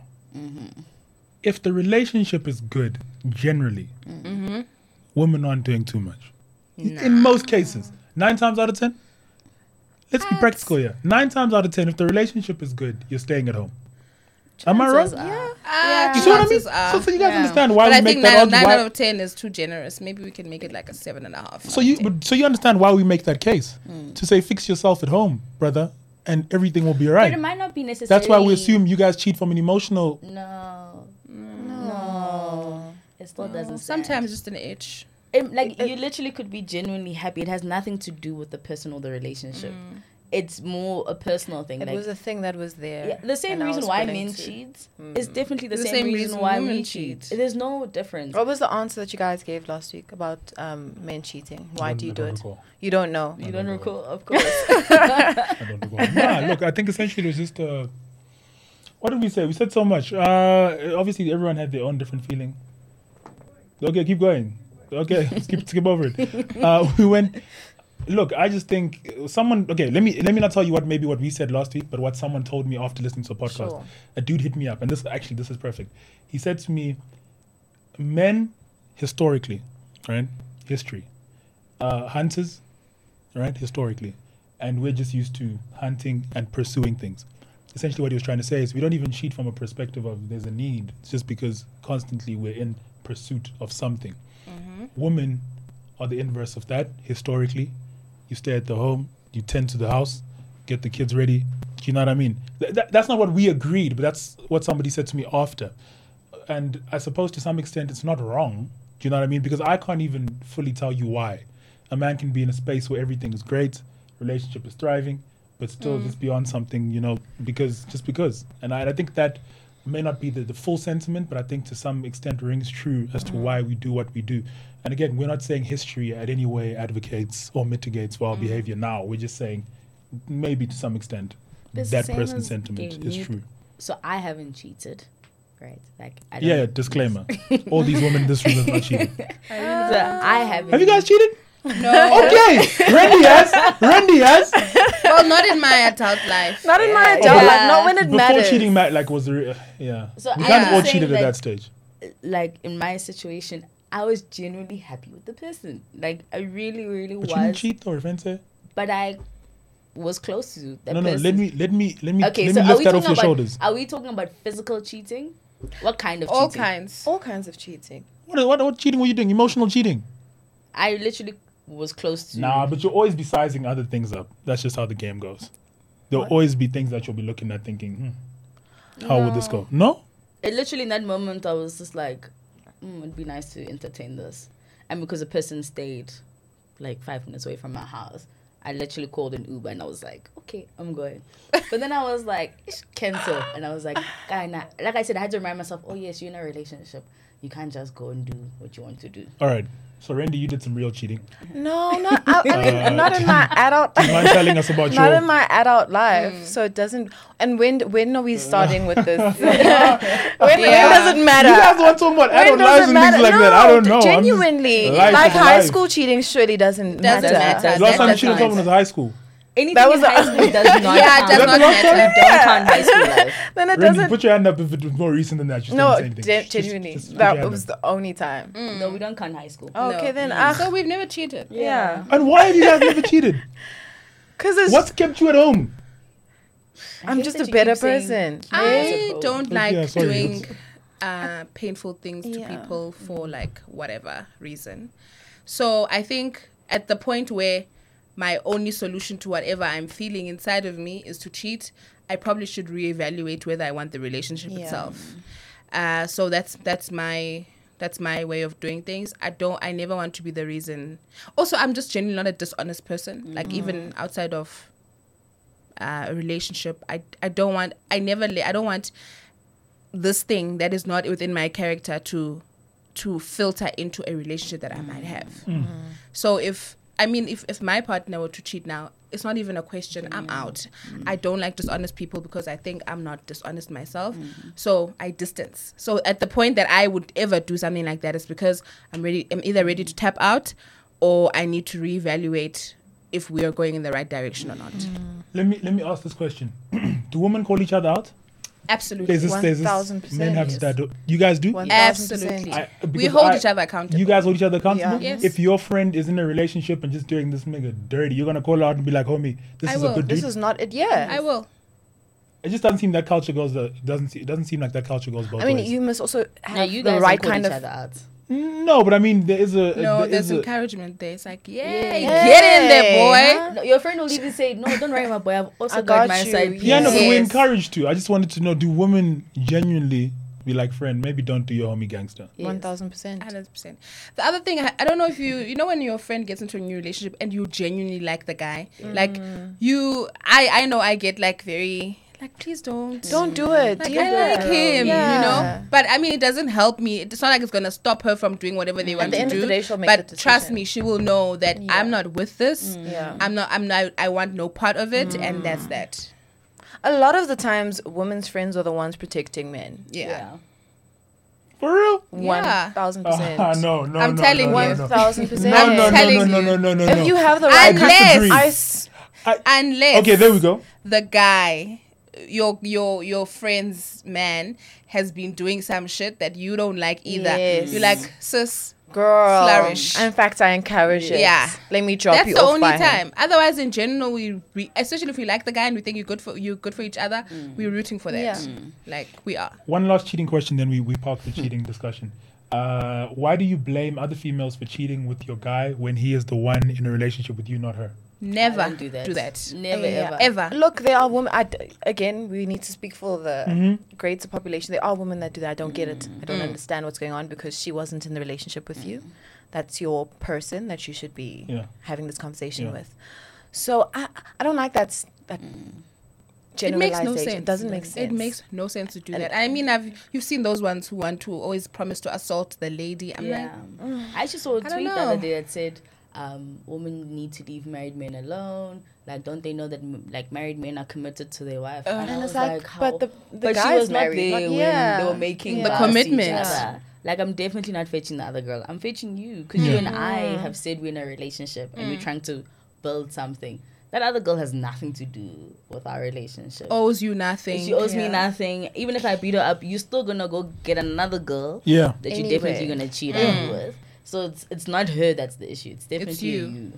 A: if the relationship is good, generally, women aren't doing too much. In most cases, nine times out of ten. Let's be practical here. Nine times out of ten, if the relationship is good, you're staying at home. Am I wrong?
C: Chances are-
D: Yeah.
A: You ah, see what I mean?
D: are.
A: So, so you guys
C: Yeah.
A: understand why
D: but
A: we
D: I
A: make
D: think
A: that
D: nine, oh
A: argument.
D: nine
A: why-
D: out of ten is too generous. Maybe we can make it like a seven and a half.
A: So you, but- so you understand why we make that case hmm. to say fix yourself at home, brother, and everything will be
C: But
A: alright.
C: it might not be necessarily.
A: That's why we assume you guys cheat from an emotional.
C: No. No. It still doesn't. stand.
D: sometimes just an itch.
C: It- like you literally could be genuinely happy. It has nothing to do with the person or the relationship. Mm. It's more a personal thing.
B: It
C: like
B: was a thing that was there.
C: yeah, the same reason why
B: willing
C: men
B: to-
C: cheat is definitely the,
D: The
C: same,
D: same
C: reason,
D: reason
C: why
D: women
C: we
D: cheat.
C: cheat. There's no difference.
B: What was the answer that you guys gave last week about um, men cheating? Why do you
A: don't
B: it?
A: recall.
B: You don't know.
C: You don't recall, of course.
A: I don't recall. nah, look, I think essentially it was just uh, what did we say? We said so much. Uh, obviously, everyone had their own different feeling. Okay, keep going. Okay, skip skip over it. Uh, we went. Look, I just think someone. Okay, let me let me not tell you what maybe what we said last week, but what someone told me after listening to a podcast.
B: Sure.
A: A dude hit me up, and this actually this is perfect. He said to me, "Men, historically, right, history, uh, hunters, right, historically, and we're just used to hunting and pursuing things." Essentially, what he was trying to say is we don't even cheat from a perspective of there's a need. It's just because constantly we're in pursuit of something. Women are the inverse of that historically. You stay at the home, you tend to the house, get the kids ready. Do you know what I mean? Th- that, that's not what we agreed, but that's what somebody said to me after. And I suppose to some extent it's not wrong. Do you know what I mean? Because I can't even fully tell you why. A man can be in a space where everything is great, relationship is thriving, but still mm. just be on something, you know, because just because. And I, I think that may not be the, the full sentiment, but I think to some extent rings true as to why we do what we do. And again, we're not saying history at any way advocates or mitigates for our mm. behavior now. We're just saying maybe to some extent
C: It's
A: that person's sentiment is true.
C: so I haven't cheated, right? Like I
A: Yeah, disclaimer. All these women in this room have not cheated.
C: So I haven't.
A: Have you guys cheated?
D: No.
A: Okay, Randy has. Randy has.
D: well, not in my adult life.
B: Not in my
C: Yeah.
B: adult life.
C: Yeah.
B: Not when it
A: Before
B: matters.
A: cheating, ma- like was the re- uh, yeah.
C: So
A: we
C: I
A: kind of all
C: saying
A: cheated at
C: that-
A: that stage.
C: like in my situation, I was genuinely happy with the person. Like I really, really
A: But
C: was.
A: you didn't cheat, or Fence?
C: But I was close to that
A: No, no.
C: person.
A: Let me, let me, let me,
C: Okay,
A: let
C: so
A: me
C: are
A: lift
C: we
A: that
C: talking
A: off your
C: about?
A: shoulders.
C: Are we talking about physical cheating? What kind of
D: All
C: cheating?
D: kinds.
B: All kinds of cheating.
A: What, what, what cheating were you doing? Emotional cheating?
C: I literally was close to.
A: Nah, but you'll always be sizing other things up. That's just how the game goes. There'll always be things that you'll be looking at, thinking, hmm, how would this go? No.
C: It literally in that moment I was just like, mm, it'd be nice to entertain this, and because the person stayed like five minutes away from my house, I literally called an Uber and I was like, okay, I'm going. but then I was like, cancel, and I was like, "Guy, nah." like I said, I had to remind myself, oh yes, you're in a relationship, you can't just go and do what you want to do.
A: All right. So Randy, you did some real cheating.
B: No, not. I, I mean,
A: Uh,
B: not in my adult.
A: Do you mind telling us about
B: Not
A: your?
B: in my adult life, so it doesn't. And when when are we starting with this? when, when does it matter?
A: you guys want talking about
B: When
A: adult
B: does
A: lives and
B: matter?
A: things like
B: no,
A: that? I don't know. I'm
B: Genuinely,
A: life
B: like high
A: life.
B: school cheating surely doesn't,
D: Doesn't
B: matter.
D: matter.
A: Last
D: That-
A: time you
D: that's
A: cheated someone was high school.
C: Anything
B: That was
C: in
B: the-
C: high school does not
D: Yeah, it
C: count.
D: does not
A: the last
D: matter.
C: don't count high school life.
B: Then it
A: Randy,
B: doesn't.
A: put your hand up if it was more recent than that. Just
B: No,
A: don't say anything.
B: gen-
A: Just- just-
B: genuinely,
A: just put your
B: that was the only time.
C: No, we don't count high school.
B: Okay,
D: No.
B: then
D: Mm. So we've never cheated.
B: yeah,
A: And why have you guys never cheated?
B: because it's
A: What's kept you at home?
C: I
B: I'm just a better
C: keep saying-
B: person.
D: I don't
A: Yeah,
D: like
A: sorry.
D: doing uh, painful things to
B: Yeah.
D: people for like whatever reason. So I think at the point where my only solution to whatever I'm feeling inside of me is to cheat, I probably should reevaluate whether I want the relationship
B: Yeah.
D: itself. Uh, so that's that's my that's my way of doing things. I don't. I never want to be the reason. Also, I'm just genuinely not a dishonest person. Like even outside of uh, a relationship, I I don't want. I never. I don't want this thing that is not within my character to to filter into a relationship that I might have. So if I mean, if if my partner were to cheat now, it's not even a question. I'm mm. out. Mm. I don't like dishonest people because I think I'm not dishonest myself. Mm. So I distance. So at the point that I would ever do something like that is because I'm ready. I'm either ready to tap out, or I need to reevaluate if we are going in the right direction or not.
A: Let me let me ask this question: Do women call each other out?
D: Absolutely.
A: There's this, there's this
B: 1000%,
A: men have
B: yes.
A: that. do- You guys do?
B: One
D: Absolutely.
A: I-
D: we hold
A: I-
D: each other accountable.
A: You guys hold each other accountable.
B: Yeah.
D: Yes.
A: If your friend is in a relationship and just doing this nigga dirty, you're gonna call out and be like, "Homie, this
D: I
A: is
D: will.
A: a good
B: This
A: dude."
B: is not it. Yeah.
D: I will.
A: it just doesn't seem that culture goes. The, it doesn't. se- It doesn't seem like that culture goes both
B: I mean,
A: ways.
B: you must also have
C: No, you
B: the right
C: don't call
B: kind
C: each
B: of.
C: Other out.
A: no, but I mean, there is a.
D: No,
A: there
D: there's
A: is a,
D: encouragement there. It's like, yeah,
B: Yay.
D: get in there, boy.
C: No, your friend will even say, "No, don't worry, my boy. I've also
B: I
C: got,
B: got
C: my
B: you,
C: side."
B: yeah.
A: Yeah, no, but we're
D: Yes.
A: encouraged to. I just wanted to know: Do women genuinely be like, "Friend, maybe don't do your homie gangster"?
C: Yes.
B: One thousand percent.
D: Hundred percent. The other thing, I, I don't know if you, you know, when your friend gets into a new relationship and you genuinely like the guy, like
B: Mm.
D: you, I, I know I get like very, like, please don't,
B: Don't do it.
D: Like
B: dear
D: I like
B: girl.
D: him, you know. But I mean, it doesn't help me. It's not like it's gonna stop her from doing whatever they want
B: the
D: to
B: end of
D: do.
B: the day, she'll make
D: but
B: the
D: trust me, she will know that
B: Yeah.
D: I'm not with this.
B: Yeah.
D: I'm not. I'm not. I want no part of it, and that's
B: Mm.
D: that.
B: A lot of the times, women's friends are the ones protecting men.
D: Yeah.
A: For real?
B: One
D: Yeah.
B: thousand
A: Ah,
B: percent.
A: no, no,
D: I'm
A: no,
D: telling
A: no,
D: you.
B: One
A: No, no.
B: thousand percent.
A: No, no, no, no, no, no, no, no, no,
B: If you have the right
D: Unless-
A: disagree.
D: Unless
A: Okay, there we go.
D: the guy your your your friend's man has been doing some shit that you don't like either.
B: Yes.
D: You're like, sis,
B: girl.
D: Flourish.
B: In fact, I encourage it.
D: Yeah.
B: Let me drop
D: that's
B: you
D: the
B: off
D: only
B: by him.
D: time. Otherwise, in general, we, we especially if we like the guy and we think you're good for you're good for each other, we're rooting for that.
B: Yeah.
D: Like we are.
A: One last cheating question, then we, we park the cheating discussion. Uh, why do you blame other females for cheating with your guy when he is the one in a relationship with you, not her?
D: Never
C: don't that.
D: Do that.
C: Never
B: Yeah.
C: ever.
D: Ever.
B: Look, there are women. I d again, we need to speak for the
A: Mhm.
B: greater population. There are women that do that. I don't get it. I don't
D: Mm.
B: understand what's going on because she wasn't in the relationship with you. That's your person that you should be
A: Yeah.
B: having this conversation
A: Yeah.
B: with. So I, I don't like that. s- That
D: It makes no
B: generalization.
D: sense.
B: It doesn't make sense.
D: It makes no sense to do
B: And-
D: that. I mean, I've you've seen those ones who want to always promise to assault the lady. I'm
C: yeah.
D: like,
C: I actually saw a tweet the other day that said, um, "Women need to leave married men alone. Like, don't they know that like married men are committed to their wife?"
D: Uh,
C: I
B: and
C: was
B: it's like,
C: how-
B: but the the
C: but she
B: guy's
C: was not there
B: not-
C: when
B: yeah.
C: they were making
B: Yeah.
D: The
C: vows to each
D: commitment.
C: Like, I'm definitely not fetching the other girl. I'm fetching you because you and I have said we're in a relationship and
D: Mm.
C: we're trying to build something. That other girl has nothing to do with our relationship.
D: owes you nothing.
C: She owes me nothing. Even if I beat her up, you're still gonna go get another girl
A: Yeah.
C: that you're definitely gonna cheat on with. So it's it's not her that's the issue. It's definitely
D: you.
C: you.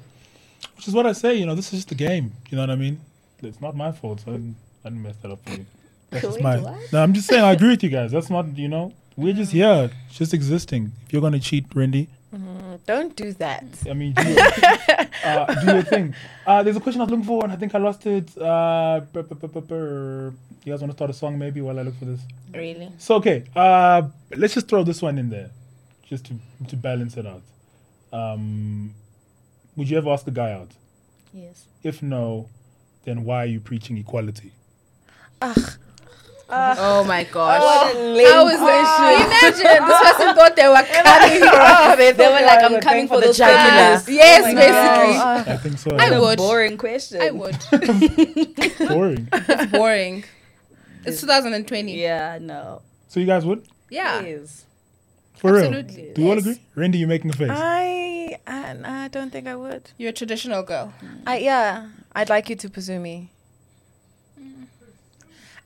A: Which is what I say, you know, this is just a game. You know what I mean? It's not my fault, so I didn't, I didn't mess that up for you. That's just
C: Wait,
A: my.
C: what?
A: No, I'm just saying, I agree with you guys. That's not, you know, we're just here, just existing. If you're going to cheat, Randy,
B: Mm, Don't do that.
A: I mean, do, your- uh, do your thing. Uh, there's a question I was looking for, and I think I lost it. Uh, brr, brr, brr, brr, brr. you guys want to start a song maybe while I look for this?
B: Really?
A: So, okay, uh, let's just throw this one in there, just to, to balance it out. Um, would you ever ask a guy out?
C: Yes.
A: If no, then why are you preaching equality?
D: oh my gosh.
C: What a lame
D: How is it? Imagine this person thought they were coming.
B: Oh, they,
C: They were like, I'm coming for those feminists.
D: Yes,
C: Oh
D: basically.
C: gosh.
A: I think so.
D: I
A: yeah.
D: would.
C: boring question.
D: I would.
A: Boring.
D: It's boring. It's 2020.
C: Yeah, no.
A: So you guys would?
D: Yeah.
C: Yes.
A: For
D: Absolutely.
A: real? Do you all agree? Randy, you're making a face.
B: I, I I don't think I would.
D: You're a traditional girl.
B: I yeah. I'd like you to pursue me.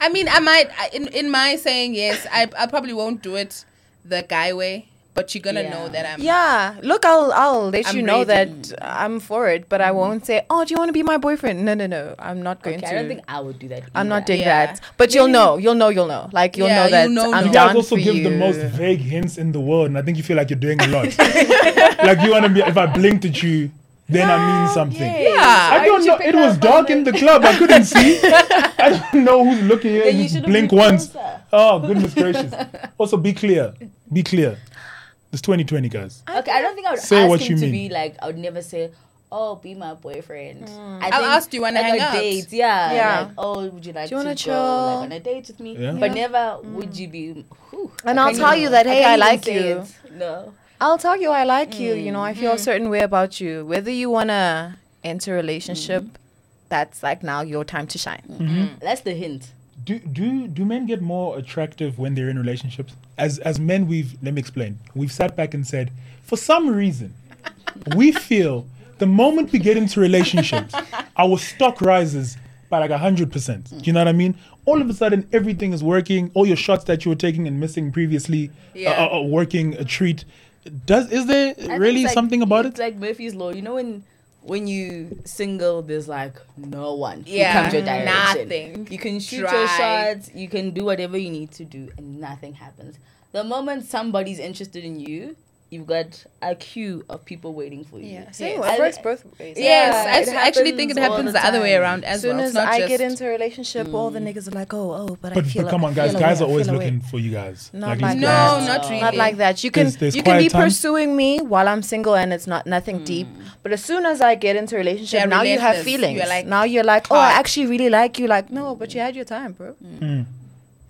D: I mean, I might in in my saying yes. I I probably won't do it the guy way, but you're gonna
C: Yeah.
D: know that I'm.
B: Yeah. Look, I'll I'll let
D: I'm
B: you know
D: ready.
B: that I'm for it, but I won't say, "Oh, do you want to be my boyfriend?" No, no, no. I'm not going
C: Okay,
B: to.
C: I don't think I would do that.
B: I'm not doing
D: Yeah.
B: that. But you'll know. You'll know. You'll know. Like you'll
D: Yeah,
B: know that
D: you'll know,
B: I'm
D: know.
A: you
B: down
A: guys also give
B: you.
A: the most vague hints in the world, and I think you feel like you're doing a lot. like you want to be. If I blinked at you, then I mean something.
B: Yes.
D: Yeah.
A: I don't know. It was dark in the club. I couldn't see. I don't know who's looking here.
C: Then you
A: blink once. Oh goodness gracious! Also, be clear. Be clear. It's 2020, guys.
C: Okay, I don't think I would
A: Say
C: ask
A: what
C: him
A: you
C: to
A: mean.
C: be like. I would never say, "Oh, be my boyfriend." Mm. I
D: I'll ask, you wanna
C: like
D: hang
C: a
D: out?"
C: date, yeah,
B: Yeah.
C: Like, oh, would you like
B: Do you
C: to
B: wanna
C: go
B: chill?
C: like on a date with me?
A: Yeah.
C: But
B: Yeah.
C: never would mm. you be. whew,
B: And
C: I
B: I'll
C: can't
B: tell
C: even-
B: you that, hey,
C: can't
B: I
C: even
B: like
C: say
B: you.
C: it. No.
B: I'll tell you I like you. You know, I feel a mm. certain way about you. Whether you wanna enter a relationship, that's like now your time to shine. Mm-hmm. Mm-hmm.
C: That's the hint.
A: Do do do men get more attractive when they're in relationships? As as men, we've let me explain. We've sat back and said, for some reason, we feel the moment we get into relationships, our stock rises by like hundred percent. Do you know what I mean? All of a sudden, everything is working. All your shots that you were taking and missing previously
D: Yeah.
A: are, are working a treat. Does is there
C: I
A: really
C: like-
A: something about it?
C: it's like Murphy's law. You know when when you single, there's like no one
D: Yeah,
C: who comes your direction.
D: nothing.
C: You can shoot
D: Try.
C: your shots. You can do whatever you need to do, and nothing happens. The moment somebody's interested in you, you've got a queue of people waiting for you.
B: Yeah, same.
C: I-
B: It works both ways.
D: Yes,
C: Yeah,
D: I actually think it
C: happens the
D: the, other way around as
B: As soon
D: well.
B: as
D: It's not
B: I
D: just,
B: get into a relationship, all the mm. niggas are like, "Oh, oh," but, I feel.
A: but come on, guys.
B: feel
A: Guys
B: away,
A: are always
B: feel away.
A: looking for you guys.
B: Not
A: these
B: like
D: No,
A: guys-
D: not really.
B: Not like that. You can
A: There's- there's
B: you can be
A: time.
B: pursuing me while I'm single and it's not nothing mm. deep. But as soon as I get into a relationship,
D: They're
B: now you have feelings.
D: You're like,
B: now you're like, oh, I actually really like you. Like, no, but you had your time, bro. Mm.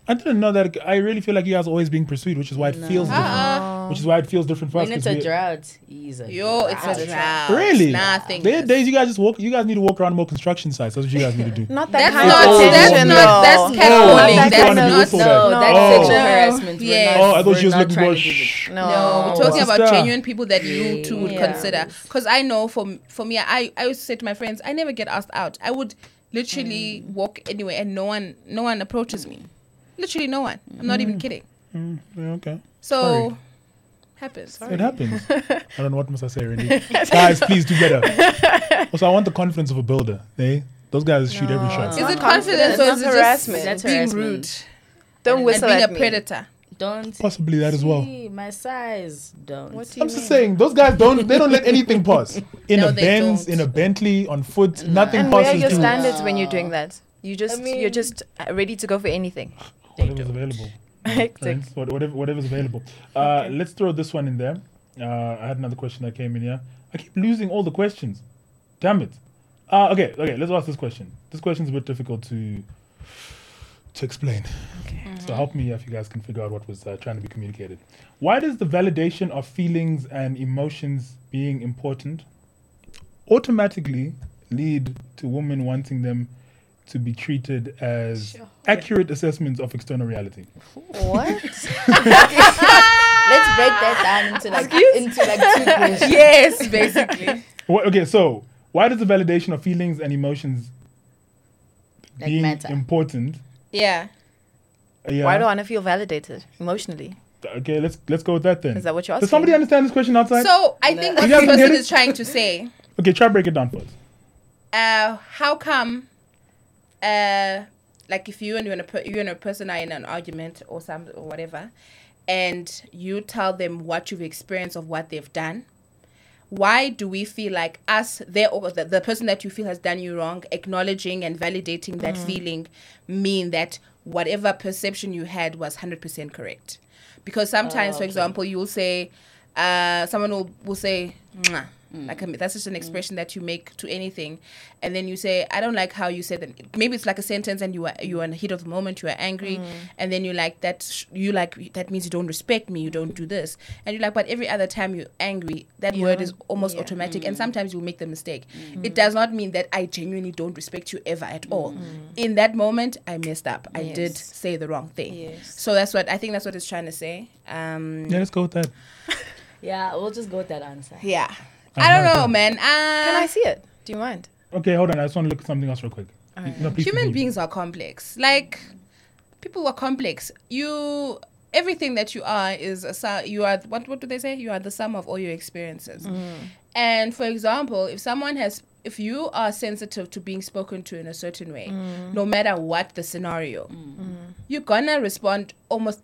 A: I didn't know that. I really feel like you guys always being pursued, which is why it feels different.
D: Uh-uh.
A: Which is why it feels different for us.
C: When it's
A: 'cause
C: a
A: we-
C: drought, he's a
D: Yo, it's a drought.
A: Really?
D: Nothing.
A: There are days you guys just walk. You guys need to walk around more construction sites. That's what you guys need to do.
B: Not that
D: That's
B: kind
D: not.
B: of
A: Oh.
D: That's not.
B: though.
D: That's
A: Oh,
D: catcalling.
A: you
D: That's
A: don't wanna
D: not.
A: do whistle
C: No,
A: that.
C: that's
A: Oh.
C: sexual harassment. We're
D: Yes.
C: not-
A: Oh, I thought
C: we're
A: she was
C: not
A: looking
C: trying
A: for.
C: to do this.
A: Shh.
B: No,
D: No, we're talking about
A: Sister.
D: genuine people that you two would
B: Yeah.
D: consider. Because I know for for me, I I used to say to my friends, I never get asked out. I would literally mm. walk anywhere and no one no one approaches me. Literally no one. I'm not even kidding.
A: Mm, yeah, okay.
D: So
A: Sorry.
D: happens.
A: It happens. I don't know what must I say, Randy. guys, please do better. Also, I want the confidence of a builder. Eh? Those guys shoot every shot.
D: Is it confidence
B: confidence,
D: or is it
B: harassment.
D: just
C: That's
D: being
C: harassment.
D: rude
B: Don't
D: and
B: whistle
D: being
B: at
D: a
B: me.
D: predator?
C: Don't
A: Possibly that as well.
C: my size. Don't.
B: What do you
A: I'm
B: mean?
A: just saying, those guys don't. They don't let anything pass. In
D: No,
A: a Benz,
D: don't.
A: in a Bentley, on foot, nothing
B: And where are your
A: through.
B: standards when you're doing that? You just
C: mean-
B: you're just uh, ready to go for anything.
A: Whatever's available. What- whatever, whatever's available. Uh, Let's throw this one in there. Uh, I had another question that came in here. I keep losing all the questions. Damn it. Uh, okay, okay. Let's ask this question. This question's a bit difficult to to explain. So help me if you guys can figure out what was uh, trying to be communicated. Why does the validation of feelings and emotions being important automatically lead to women wanting them to be treated as accurate assessments of external reality?
B: What?
C: Let's break that down into like into like two questions.
D: Yes, basically.
A: Wha- okay, so why does the validation of feelings and emotions
C: Like
A: being
C: matter.
A: important?
D: yeah.
A: uh, yeah.
B: Why do I want to feel validated emotionally?
A: Okay, let's let's go with that then.
B: Is that what you're asking?
A: Does
B: asking?
A: somebody understand this question outside?
D: So I think what
A: You guys
D: this person
A: it?
D: is trying to say,
A: okay, try to break it down first.
D: uh, how come, uh, like if you and you and a per- you and a person are in an argument or some or whatever, and you tell them what you've experienced of what they've done, why do we feel like us there or the, the person that you feel has done you wrong acknowledging and validating that
B: Mm.
D: feeling mean that whatever perception you had was 100% correct because sometimes
C: Oh,
D: for example you will say uh, someone will, will say Mwah. Mm. like I mean, that's just an mm. expression that you make to anything. And then you say i don't like how you said that. Maybe it's like a sentence and you are you are in the heat of the moment you are angry mm. and then you like that sh- you like that means you don't respect me you don't do this. And you're like but every other time you're angry that word is almost
B: yeah.
D: automatic and sometimes you make the mistake. It does not mean that i genuinely don't respect you ever at all. In that moment i messed up. I did say the wrong thing.
B: Yes.
D: so that's what i think that's what it's trying to say. Um
A: Yeah, let's go with that.
C: Yeah, we'll just go with that answer.
D: yeah.
A: I'm
D: i don't know man uh,
B: Can I uh, see it? Do you mind?
A: Okay, hold on. I just want to look at something else real quick. No, please
D: human
A: continue.
D: beings are complex like people are complex you everything that you are is a su- you are what what do they say you are the sum of all your experiences mm. and for example if someone has if you are sensitive to being spoken to in a certain way mm. no matter what the scenario mm. you're gonna respond almost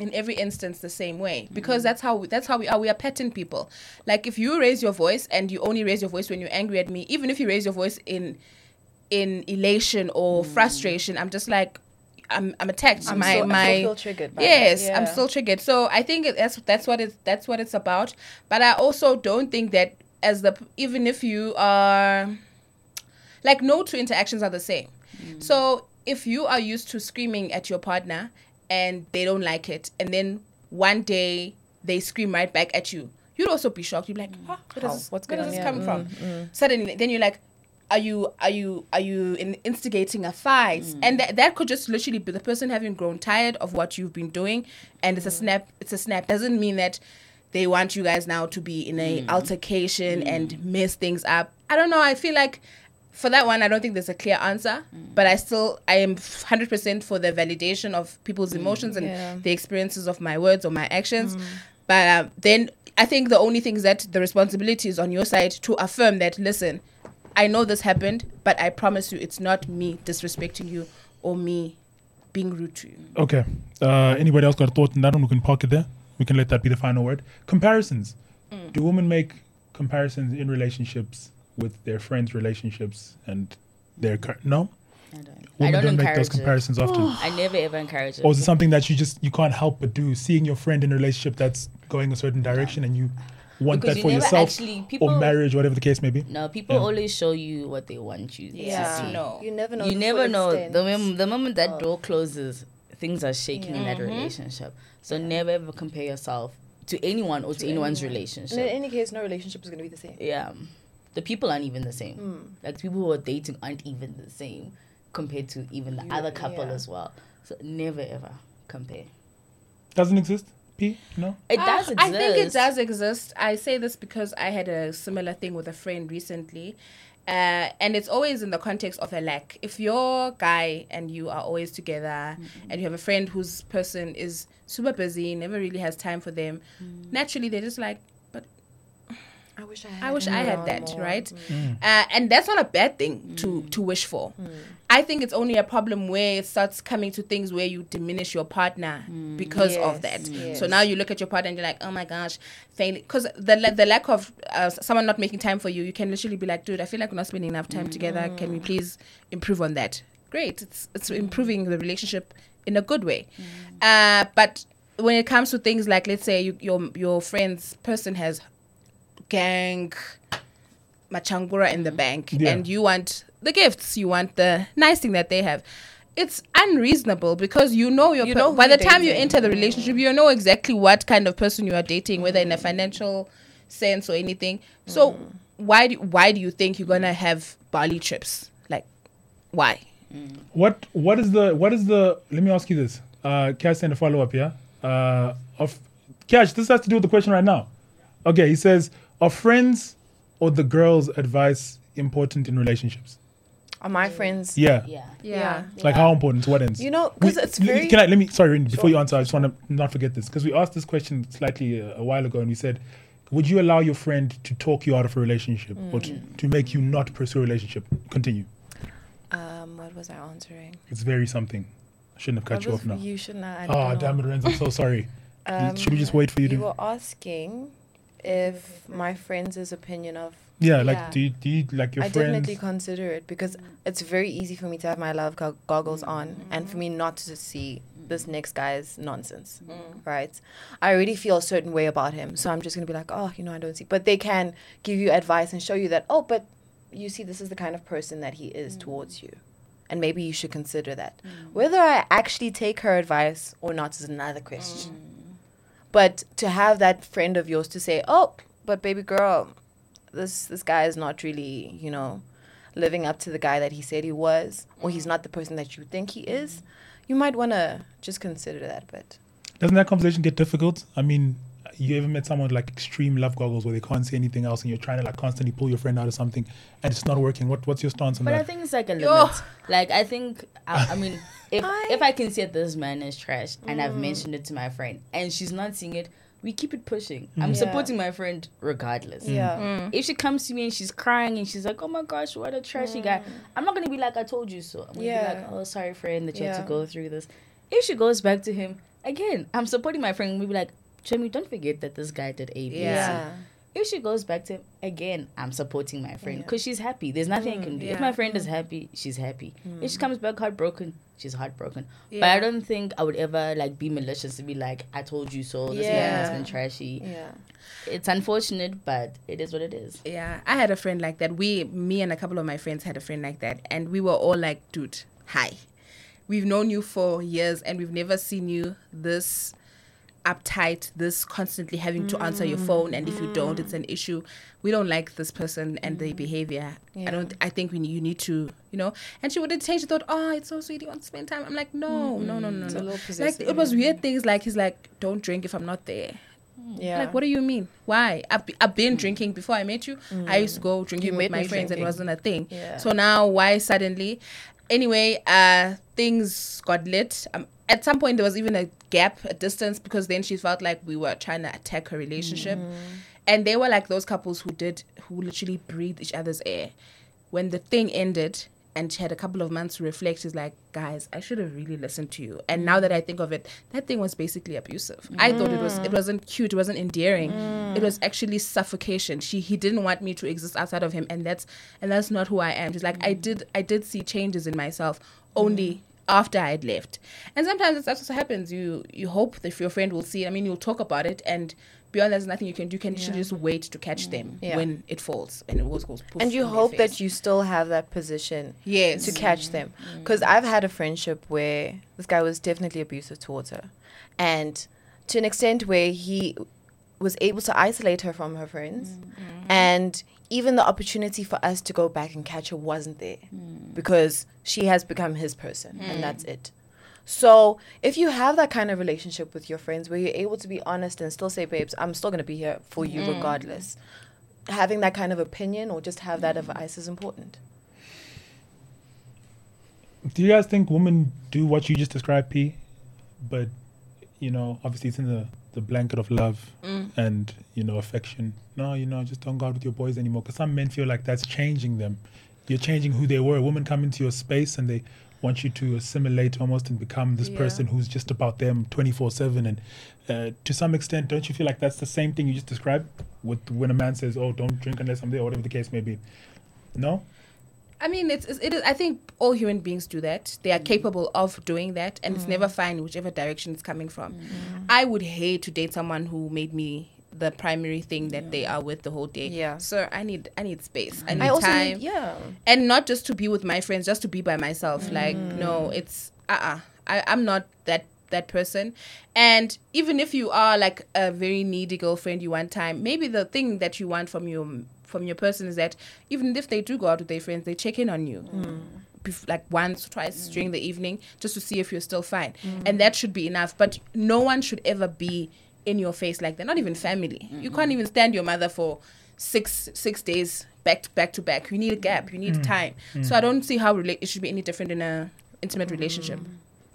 D: in every instance the same way. Mm-hmm. Because that's how that's how we are we are pattern people. Like if you raise your voice and you only raise your voice when you're angry at me even if you raise your voice in in elation or mm-hmm. frustration i'm just like i'm i'm attacked.
B: I'm
D: my
B: still- I
D: my
B: still feel triggered
D: yes i'm still triggered. So i think that's that's what it's that's what it's about. But i also don't think that as the even if you are like no two interactions are the same. Mm. So if you are used to screaming at your partner and they don't like it and then one day they scream right back at you you'd also be shocked. You'd be like, huh, where does this,
B: What's
D: where does this come
B: Mm,
D: from? Suddenly, then you're like, are you are you are you in instigating a fight? And that that could just literally be the person having grown tired of what you've been doing, and it's a snap. It's a snap. Doesn't mean that they want you guys now to be in a altercation and mess things up. I don't know. I feel like for that one, I don't think there's a clear answer, but I still I am hundred percent for the validation of people's emotions and
B: Yeah.
D: the experiences of my words or my actions. But um, then I think the only thing is that the responsibility is on your side to affirm that listen, I know this happened, but I promise you, it's not me disrespecting you or me being rude to you.
A: Okay. Uh, anybody else got a thought on that one? We can park it there. We can let that be the final word. Comparisons.
B: Mm.
A: Do women make comparisons in relationships with their friends' relationships and their cur- no?
C: I don't. I
A: Women
C: don't,
A: don't, make
C: encourage
A: those
C: it.
A: comparisons often.
C: I never ever encourage it.
A: Or is it something that you just you can't help but do? Seeing your friend in a relationship that's going a certain direction and you want
C: Because
A: that
C: you
A: for yourself
C: actually- people-
A: or marriage, whatever the case may be.
C: no, people
A: Yeah.
C: always show you what they want you
B: Yeah.
C: to see.
D: No.
B: You never know.
C: you never know
B: extent.
C: the, mom- the moment that
B: of-
C: door closes things are shaking in that
B: Mm-hmm.
C: relationship so never ever compare yourself to anyone or to, anyone's relationship.
B: And in any case, no relationship is going to be the same.
C: yeah the people aren't even the same
B: Hmm.
C: like people who are dating aren't even the same compared to even the
B: You-
C: other couple
B: yeah.
C: as well so never ever compare
A: Doesn't exist? P? No?
C: it
D: Ah,
C: does exist
D: I think it does exist. I say this because I had a similar thing with a friend recently. Uh, and it's always in the context of a lack. If you're a guy and you are always together and you have a friend whose person is super busy, never really has time for them, naturally they're just like, but
B: I wish I had.
D: I wish I had that,
B: more.
D: right?
A: Mm.
D: Uh, and that's not a bad thing to to wish for. I think it's only a problem where it starts coming to things where you diminish your partner because of
B: Yes,
D: that. So now you look at your partner and you're like, oh my gosh, failing because the the lack of uh, someone not making time for you, you can literally be like, dude, I feel like we're not spending enough time together. Can we please improve on that? Great, it's it's improving the relationship in a good way. Uh, but when it comes to things like, let's say you, your your friend's person has gang machangura in the bank
A: Yeah.
D: and you want the gifts you want the nice thing that they have. It's unreasonable because you know your
B: You
D: per-
B: know who
D: by the
B: you're
D: time you enter the relationship you know exactly what kind of person you are dating whether in a financial sense or anything. So why do, why do you think you're gonna have Bali trips? Like why?
A: What what is the what is the let me ask you this. Uh Cash sent a follow up, yeah? Uh of Cash, this has to do with the question right now. Okay, he says, are friends or the girl's advice important in relationships?
B: Are my friends?
A: Yeah.
C: yeah
D: yeah,
A: Like how important to what ends?
B: You know, 'cause
A: We-
B: it's very-
A: Can I let me sorry Rindy, before you answer, I just want to not forget this because we asked this question slightly uh, a while ago and we said, would you allow your friend to talk you out of a relationship or to,
B: Mm.
A: to make you not pursue a relationship? Continue.
B: Um, what was I answering?
A: It's very something. I shouldn't have cut
B: What
A: you
B: was-
A: off now.
B: You shouldn't. I
A: Oh,
B: don't
A: damn it, Renz, I'm so sorry.
B: Um,
A: Should we just wait for you to?
B: You
A: to?
B: were asking if my friends' opinion of
A: Yeah, like
B: yeah.
A: do you, do you like your
B: I
A: friends?
B: definitely consider it because it's very easy for me to have my love go- goggles on and for me not to see this next guy's nonsense, mm. right? I already feel a certain way about him, so I'm just gonna be like, oh, you know, I don't see. But they can give you advice and show you that, oh, but you see, this is the kind of person that he is mm. towards you, and maybe you should consider that. Mm. Whether I actually take her advice or not is another question. But to have that friend of yours to say, oh, but baby girl, this this guy is not really, you know, living up to the guy that he said he was, or he's not the person that you think he is, you might want to just consider that. But
A: Doesn't that conversation get difficult? I mean, you ever met someone with, like extreme love goggles where they can't say anything else, and you're trying to like constantly pull your friend out of something, and it's not working? What What's your stance on that?
C: But I think it's like a
D: Yo.
C: limit. Like I think, I, I mean, if
B: I-
C: if I can see that this man is trash and
B: Mm.
C: I've mentioned it to my friend and she's not seeing it, we keep it pushing. I'm
B: Yeah.
C: supporting my friend regardless.
B: yeah,
C: If she comes to me and she's crying and she's like, "Oh my gosh, what a trashy guy," I'm not gonna be like, "I told you so." I'm gonna
B: Mm. Yeah.
C: be like, "Oh, sorry, friend, that you had to go through this." If she goes back to him again, I'm supporting my friend. We'll be like, "Chemi, don't forget that this guy did A, B, C."
D: Yeah.
C: If she goes back to him again, I'm supporting my friend
B: Yeah.
C: because she's happy. There's nothing I can do. If my friend is mm. happy, she's happy. If she mm. comes back heartbroken, she's heartbroken. But I don't think I would ever like be malicious to be like, "I told you so." This man has been trashy.
B: yeah.
C: It's unfortunate, but it is what it is.
D: Yeah, I had a friend like that. We, me, and a couple of my friends had a friend like that, and we were all like, "Dude, hi, we've known you for years, and we've never seen you this uptight, this constantly having to answer your phone, and if you don't, it's an issue. We don't like this person and their behavior. I don't. I think we need, you need to, you know. And she wouldn't change. She thought, oh, it's so sweet. You want to spend time. I'm like, no, no, no, no, no.
B: little
D: Like it was weird things. Like he's like, don't drink if I'm not there.
B: Yeah.
D: Like, what do you mean? Why? I've, I've been drinking before I met you. I used to go drinking
B: You
D: with my friends. and It wasn't a thing.
B: Yeah.
D: So now, why suddenly? Anyway, uh, things got lit. Um, at some point, there was even a gap, a distance, because then she felt like we were trying to attack her relationship. Mm-hmm. And they were like those couples who did, who literally breathed each other's air. When the thing ended, and she had a couple of months to reflect, she's like, guys, I should have really listened to you. And now that I think of it, that thing was basically abusive. I thought it was it mm. wasn't cute, it wasn't endearing. Mm. It was actually suffocation. She he didn't want me to exist outside of him and that's and that's not who I am. She's like, mm. I did I did see changes in myself only after I had left. And sometimes that's what happens. You you hope that your friend will see it. I mean you'll talk about it and beyond there's nothing you can do. You can literally just wait to catch them mm.
B: Yeah.
D: when it falls and it goes poof
B: and you hope that you still have that position
D: Yes.
B: to catch them mm. mm. because i've had a friendship where this guy was definitely abusive towards her and to an extent where he was able to isolate her from her friends and even the opportunity for us to go back and catch her wasn't there because she has become his person and hmm. that's it. So if you have that kind of relationship with your friends where you're able to be honest and still say babes i'm still going to be here for you hmm. regardless having that kind of opinion or just have that advice is important.
A: Do you guys think women do what you just described, P? But you know, obviously it's in the the blanket of love and you know affection. No, you know, just don't go out with your boys anymore. Because some men feel like that's changing them. You're changing who they were. Women come into your space and they want you to assimilate almost and become this
B: Yeah.
A: person who's just about them 24 7 and uh, to some extent don't you feel like that's the same thing you just described with when a man says oh don't drink unless i'm there or whatever the case may be no
D: I mean, it's, it's it is. I think all human beings do that. They are capable of doing that, and it's never fine whichever direction it's coming from. I would hate to date someone who made me the primary thing that they are with the whole day.
B: Yeah.
D: So I need I need space. I need
B: I also
D: time,
B: need, yeah.
D: and not just to be with my friends, just to be by myself. Like, no, it's uh uh I I'm not that that person. And even if you are like a very needy girlfriend, you want time. Maybe the thing that you want from your from your person is that even if they do go out with their friends, they check in on you. Mm. bef- Like once, twice mm. during the evening, just to see if you're still fine, mm. and that should be enough. But no one should ever be in your face like that. Not even family. You can't even stand your mother for six six days back to back to back. You need a gap. You need time. So I don't see how rela- it should be any different in a intimate relationship.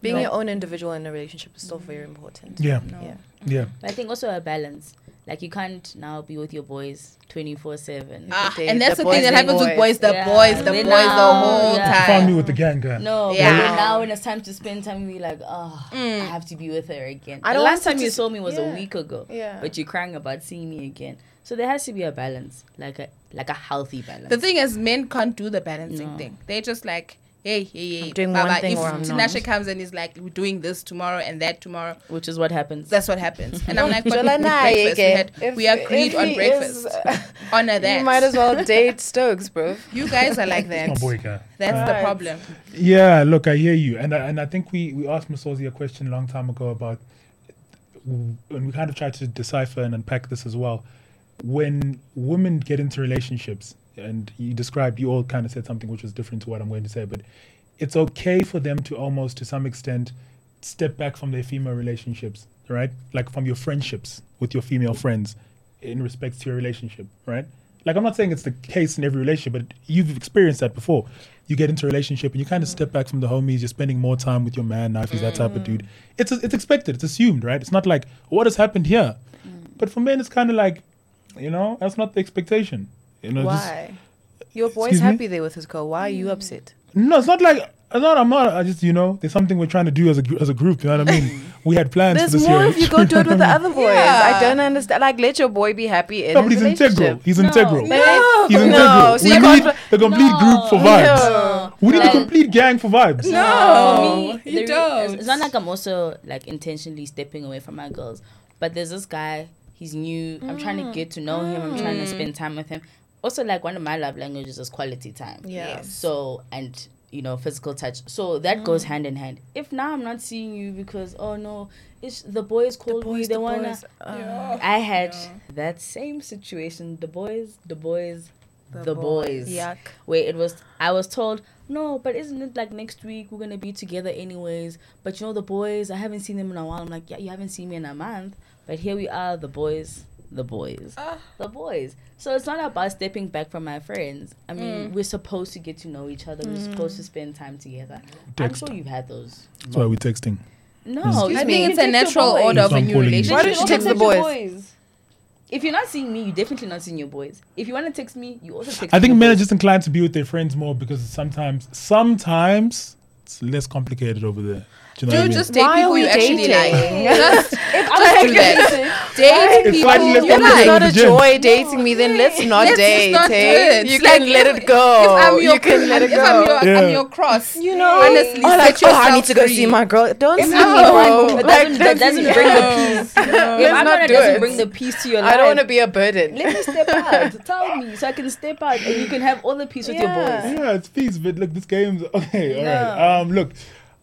B: Being
D: No.
B: your own individual in a relationship is still very important.
A: yeah
B: Yeah.
A: yeah
C: But I think also a balance. Like you can't now be with your boys twenty four seven.
D: Ah, and that's
B: the
D: the, thing that
B: being
D: happens with
B: boys.
D: boys. The
C: Yeah.
D: boys, the
C: They
D: boys, the whole
C: yeah.
A: you found me with the gang girl
C: No,
D: Yeah.
C: but then now when it's time to spend time, we like, oh, I have to be with her again.
B: I
C: the
B: don't
C: last
B: want to
C: time you saw me was
B: yeah.
C: a week ago.
B: Yeah.
C: But you're crying about seeing me again. So there has to be a balance, like a like a healthy balance.
D: The thing is, men can't do the balancing
C: No.
D: thing. They're just like, hey, hey, hey.
B: I'm doing
D: bye
B: one
D: bye.
B: thing
D: if
B: or I'm
D: Tinashe
B: not.
D: comes and is like, we're doing this tomorrow and that tomorrow,
C: which is what happens.
D: that's what happens. And I'm like, but with breakfast, we, had,
B: If-
D: we agreed on breakfast.
B: is-
D: Honor that.
B: You might as well date Stokes, bro.
D: You guys are like
A: my
D: that.
A: boy guy
D: That's the problem.
A: Yeah, look, I hear you, and I, and I think we we asked Masozi a question a long time ago about, and we kind of tried to decipher and unpack this as well. When women get into relationships, and you described, you all kind of said something which was different to what I'm going to say, but it's okay for them to almost, to some extent, step back from their female relationships, right? Like from your friendships with your female friends, in respect to your relationship, right? Like I'm not saying it's the case in every relationship, but you've experienced that before. You get into a relationship and you kind of step back from the homies. You're spending more time with your man now if he's that type of dude. Mm. It's it's expected. It's assumed, right? It's not like what has happened here. Mm. But for men, it's kind of like, you know, that's not the expectation. You know, just-
B: Why? Your boy's
A: Excuse me?
B: happy there with his girl. Why are you upset?
A: no, it's not like. I'm not. I'm not. I just, you know, there's something we're trying to do as a as a group. You know what I mean? we had plans
B: There's
A: for this
B: more
A: year.
B: if you go do it with the other boys.
D: Yeah.
B: I don't understand. Like, let your boy be happy in
A: No, but he's integral. He's
C: No.
A: integral.
B: No.
A: He's
B: No,
A: integral.
B: so
A: we need
B: can't-
A: the complete group for vibes.
B: No.
A: We need
C: No.
A: a complete gang for vibes.
C: For
D: No,
C: me,
D: you
C: re-
D: don't.
C: It's, it's not like I'm also like intentionally stepping away from my girls, but there's this guy. He's new. I'm trying to mm. get to know him. I'm trying to mm. spend time with him. Also, like one of my love languages is quality time.
B: Yeah.
D: Yes.
C: So and you know physical touch. So that goes hand in hand. If now i'm not seeing you because oh no it's the boys called me
B: boys,
C: they
B: the
C: wanna
B: boys, uh,
C: i had that same situation. The boys the boys the, boys,
B: Yuck.
C: where it was i was told no but isn't it like next week we're gonna be together anyways? But you know the boys i haven't seen them in a while. I'm like yeah you haven't seen me in a month but here we are the boys the boys ah. the boys so it's not about stepping back from my friends i mean mm. we're supposed to get to know each other we're supposed to mm. spend time together
A: Text.
C: i'm sure you've had those
A: That's why we're texting.
C: no
B: Excuse
D: I
B: me.
D: think
C: can
D: it's a natural order of
A: So
D: a
A: I'm
D: new relationship.
B: Why don't you
C: also
B: text the
C: your
B: boys?
C: If you're not seeing me, you're definitely not seeing your boys. If you want to text me, you also text
A: I think
C: your
A: men are just inclined to be with their friends more because sometimes, sometimes it's less complicated over there. Do you know what I
D: Dude,
A: mean?
D: just date
B: Why are
D: people
B: we
D: you actually
B: dating?
D: like. Just
C: I'm
D: do that. date people
A: slightly
D: you
B: If it's
A: complicated
B: not a
A: the gym.
B: joy dating me, then let's not
D: Let's
B: date.
D: not do
B: hey?
D: it.
B: You
D: Like,
B: can let it go.
D: If I'm your
B: you can let it
D: if
B: go.
D: I'm your,
A: Yeah.
D: I'm your cross.
B: you know,
D: honestly,
B: or like, oh, I need to go
D: yourself
B: see my girl. Don't see me,
C: If I'm the
B: bro.
C: one that doesn't, that doesn't bring the peace. if
B: Let's
C: I'm
B: not
C: not
B: do
C: doesn't
B: it.
C: bring the peace to your life,
B: I don't want to be a burden.
C: Let me step out. Tell me so I can step out and you can have all the peace with your
B: Yeah.
C: boys.
A: Yeah, it's peace, but look, this game's okay. All right. Um, look,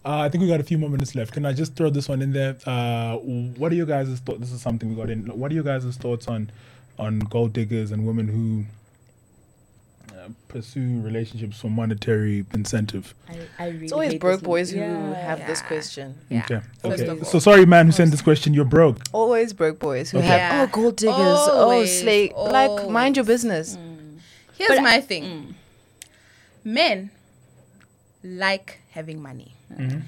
A: uh, I think we got a few more minutes left. Can I just throw this one in there? Uh, what are you guys' thoughts? This is something we got in. What are you guys' thoughts on on gold diggers and women who uh, pursue relationships for monetary incentive?
C: I, I really
B: It's always broke boys who
C: Yeah.
B: have this question.
D: Yeah.
A: Okay. Okay. So sorry, man, who sent this question. You're broke.
B: Always broke boys who
A: Okay.
B: have
D: Yeah.
B: oh gold diggers, oh
D: Always,
B: slay. Like mind your
D: always.
B: business.
D: Here's
C: But I-
D: my thing. Men like having money.
A: Mm-hmm.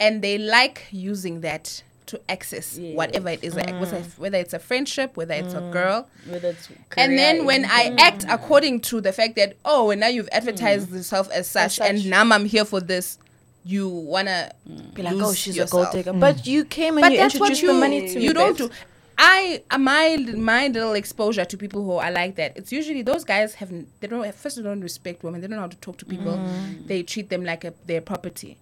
D: And they like using that to access
C: Yes.
D: whatever it is, like, whether, whether it's a friendship, whether it's a girl.
C: Whether it's
D: And then when I act according to the fact that, oh, and now you've advertised yourself as such,
B: such.
D: and now I'm here for this, you wanna
B: Be like, oh, she's
D: yourself.
B: a gold digger. But you came and
D: But
B: you
D: that's what
B: introduced
D: you
B: the money to me.
D: you don't
B: babes.
D: do. I uh, my my little exposure to people who are like that. It's usually those guys have they don't first they don't respect women. They don't know how to talk to people.
B: Mm.
D: They treat them like a, their property.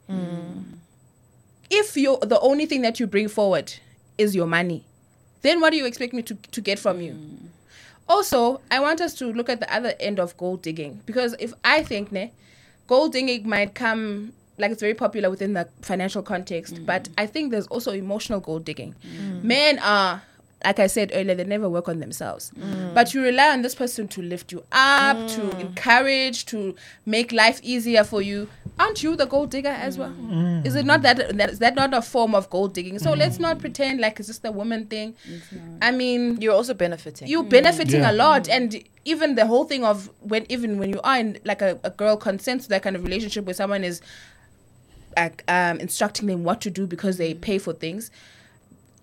D: If you the only thing that you bring forward is your money, then what do you expect me to to get from you? Also, I want us to look at the other end of gold digging because if I think ne, gold digging might come like it's very popular within the financial context, but I think there's also emotional gold digging. Men are like I said earlier, they never work on themselves. But you rely on this person to lift you up, to mm. encourage, to make life easier for you. Aren't you the gold digger as well? Mm. Is it not that, that is that not a form of gold digging? So mm. let's not pretend like it's just a woman thing. I mean,
B: You're also benefiting.
D: You're benefiting
A: Yeah.
D: a lot and even the whole thing of when even when you are in like a, a girl consents to that kind of relationship where someone is like um instructing them what to do because they pay for things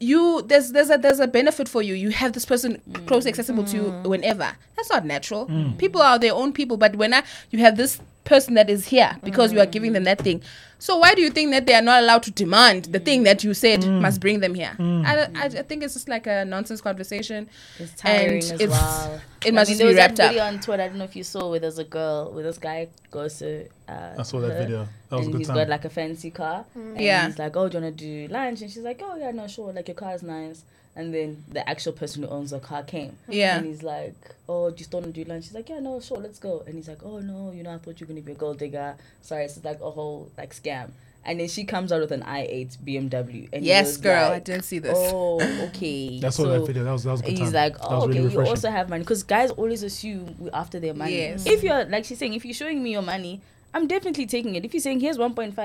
D: you there's there's a there's a benefit for you. You have this person close accessible to you mm. whenever. That's not natural. Mm. People are their own people but when I, you have this person that is here because you are giving mm. them that thing so why do you think that they are not allowed to demand the thing that you said mm. must bring them here mm. I, I, I think it's just like a nonsense conversation
C: It's tiring
D: and
C: as
D: it's-
C: well.
D: it must
C: I mean,
D: just
C: there
D: be
C: was
D: wrapped
C: that
D: up.
C: video on Twitter. I don't know if you saw where there's a girl where this guy goes to. Uh,
A: I saw that
C: her,
A: video. That was a
C: and
A: good
C: he's
A: time.
C: got like a fancy car. And
D: Yeah.
C: He's like, oh, do you want to do lunch? And she's like, oh yeah, no, sure. Like your car is nice. And then the actual person who owns the car came.
D: Yeah.
C: And he's like, oh, do you still want to do lunch? She's like, yeah, no, sure, let's go. And he's like, oh no, you know, I thought you were gonna be a gold digger. Sorry, it's like a whole like scam. And then she comes out with an i8 BMW. And
D: yes
C: was
D: girl i didn't see this
C: Oh, okay.
A: That's all that video. That was that was a good
C: He's
A: time.
C: like, oh, okay,
A: really
C: you also have money because guys always assume we after their money.
D: Yes.
C: If you're like she's saying, if you're showing me your money, I'm definitely taking it. If you're saying here's 1.5,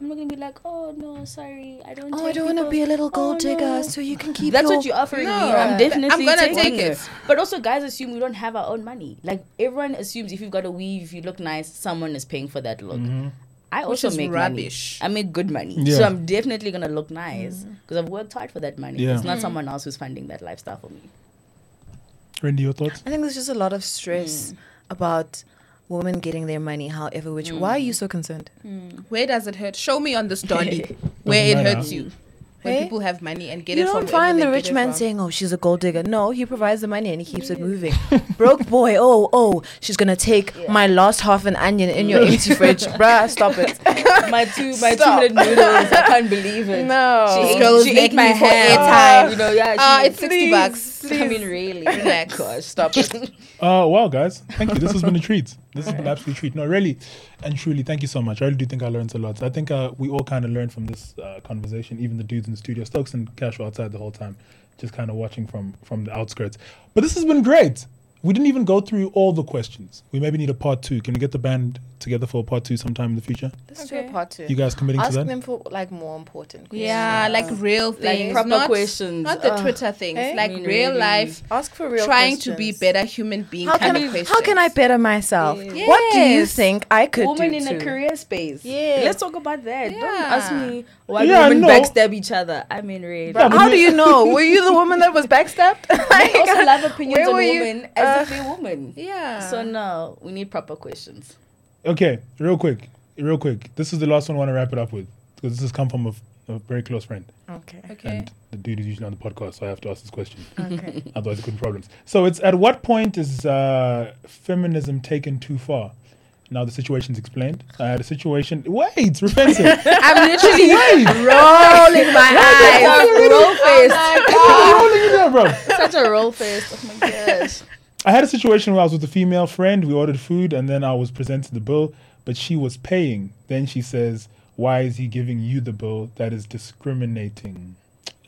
C: I'm not gonna be like, oh no, sorry, I don't.
B: Oh,
C: take
B: I don't want to be a little gold
C: oh,
B: digger,
C: no."
B: so you can keep.
C: That's
B: your-
C: what you're offering
D: No,
C: me. I'm definitely
D: I'm gonna
C: taking
D: take
C: it.
D: it.
C: But also, guys assume we don't have our own money. Like everyone assumes if you've got a weave, if you look nice, someone is paying for that look. Mm-hmm. I
D: Which
C: also
D: is
C: make
D: rubbish.
C: money. I make good money,
A: Yeah.
C: so I'm definitely gonna look nice mm. because I've worked hard for that money.
A: Yeah.
C: It's not mm. someone else who's funding that lifestyle for me.
A: Randy, your thoughts?
B: I think there's just a lot of stress mm. about women getting their money. However, which why are you mm. so concerned? Mm.
D: where does it hurt show me on this dolly where it hurts you when
B: Hey?
D: people have money and get
B: you
D: it from
B: don't find the rich man saying, "Oh, she's a gold digger." No, he provides the money and he keeps it moving. Broke boy, oh, oh, she's gonna take my last half an onion in your empty fridge, bruh. Stop it.
C: my two my
B: Stop.
C: two minute noodles. I can't believe it.
B: No.
C: She
D: This
C: ate, she ate my hair.
D: airtime.
C: You know, yeah.
D: Ah,
C: she-
D: it's 60 bucks
C: I mean, really.
D: Relax.
C: Gosh, stop it.
A: Uh, wow, guys, thank you. This has been a treat. This has been an absolute treat. No, really and truly, thank you so much. I really do think I learned a lot. I think uh, we all kind of learned from this uh, conversation, even the dudes in the studio. Stokes and Cash were outside the whole time, just kind of watching from from the outskirts. But this has been great. We didn't even go through all the questions. We maybe need a part two. Can we get the band together for a part two sometime in the future?
B: Let's do a part two.
A: You guys committing
B: Ask
A: to that?
B: Ask them for like more important questions.
D: Yeah, like real things,
C: proper
D: not,
C: questions.
D: not the
C: Ugh.
D: Twitter things,
B: Eh?
D: like
C: I mean,
D: real
C: really.
D: life,
B: Ask for real
D: trying to be better human being
B: How
D: kind
B: can,
D: of questions.
B: how can I better myself?
C: Yes.
B: What do you think I could
C: women
B: do
C: in
B: too?
C: a career space.
B: Yeah.
C: Let's talk about that. Don't ask me why
A: Yeah,
C: women
A: no.
C: backstab each other. I mean, really.
B: But
A: but
B: how do you know? Were you the woman that was backstabbed?
C: I also love opinions on women as
B: Uh,
C: if they're women.
D: Yeah.
C: So no, we need proper questions.
A: Okay, real quick, real quick. This is the last one I want to wrap it up with because this has come from a, f- a very close friend,
B: Okay.
D: okay.
A: and the dude is usually on the podcast, so I have to ask this question.
B: Okay.
A: Otherwise, it could be problems. So it's at what point is uh, feminism taken too far? Now the situation's explained. I had a situation. Wait, repent it.
D: I'm literally rolling my eyes.
C: roll face.
A: How old are you there, bro?
C: Such a roll face. Oh my gosh.
A: I had a situation where I was with a female friend. We ordered food, and then I was presented the bill, but she was paying. Then she says, "Why is he giving you the bill? That is discriminating."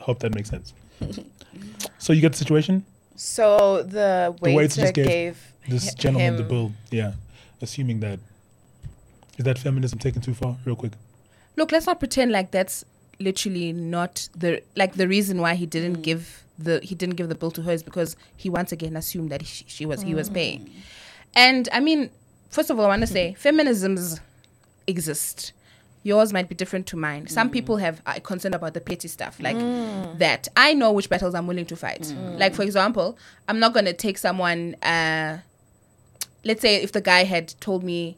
A: Hope that makes sense. so you get the situation.
B: So the waiter,
A: waiter just gave
B: gave,
A: This
B: hi-
A: gentleman the bill. Yeah, assuming that is that feminism taken too far? Real quick.
D: Look, let's not pretend like that's literally not the like the reason why he didn't mm. give the he didn't give the bill to her is because he once again assumed that she, she was he was mm. paying. And I mean, first of all, I want to say feminisms exist. Yours might be different to mine. Some mm. people have are concerned about the petty stuff like that. I know which battles I'm willing to fight. Like for example, I'm not gonna take someone. Uh, let's say if the guy had told me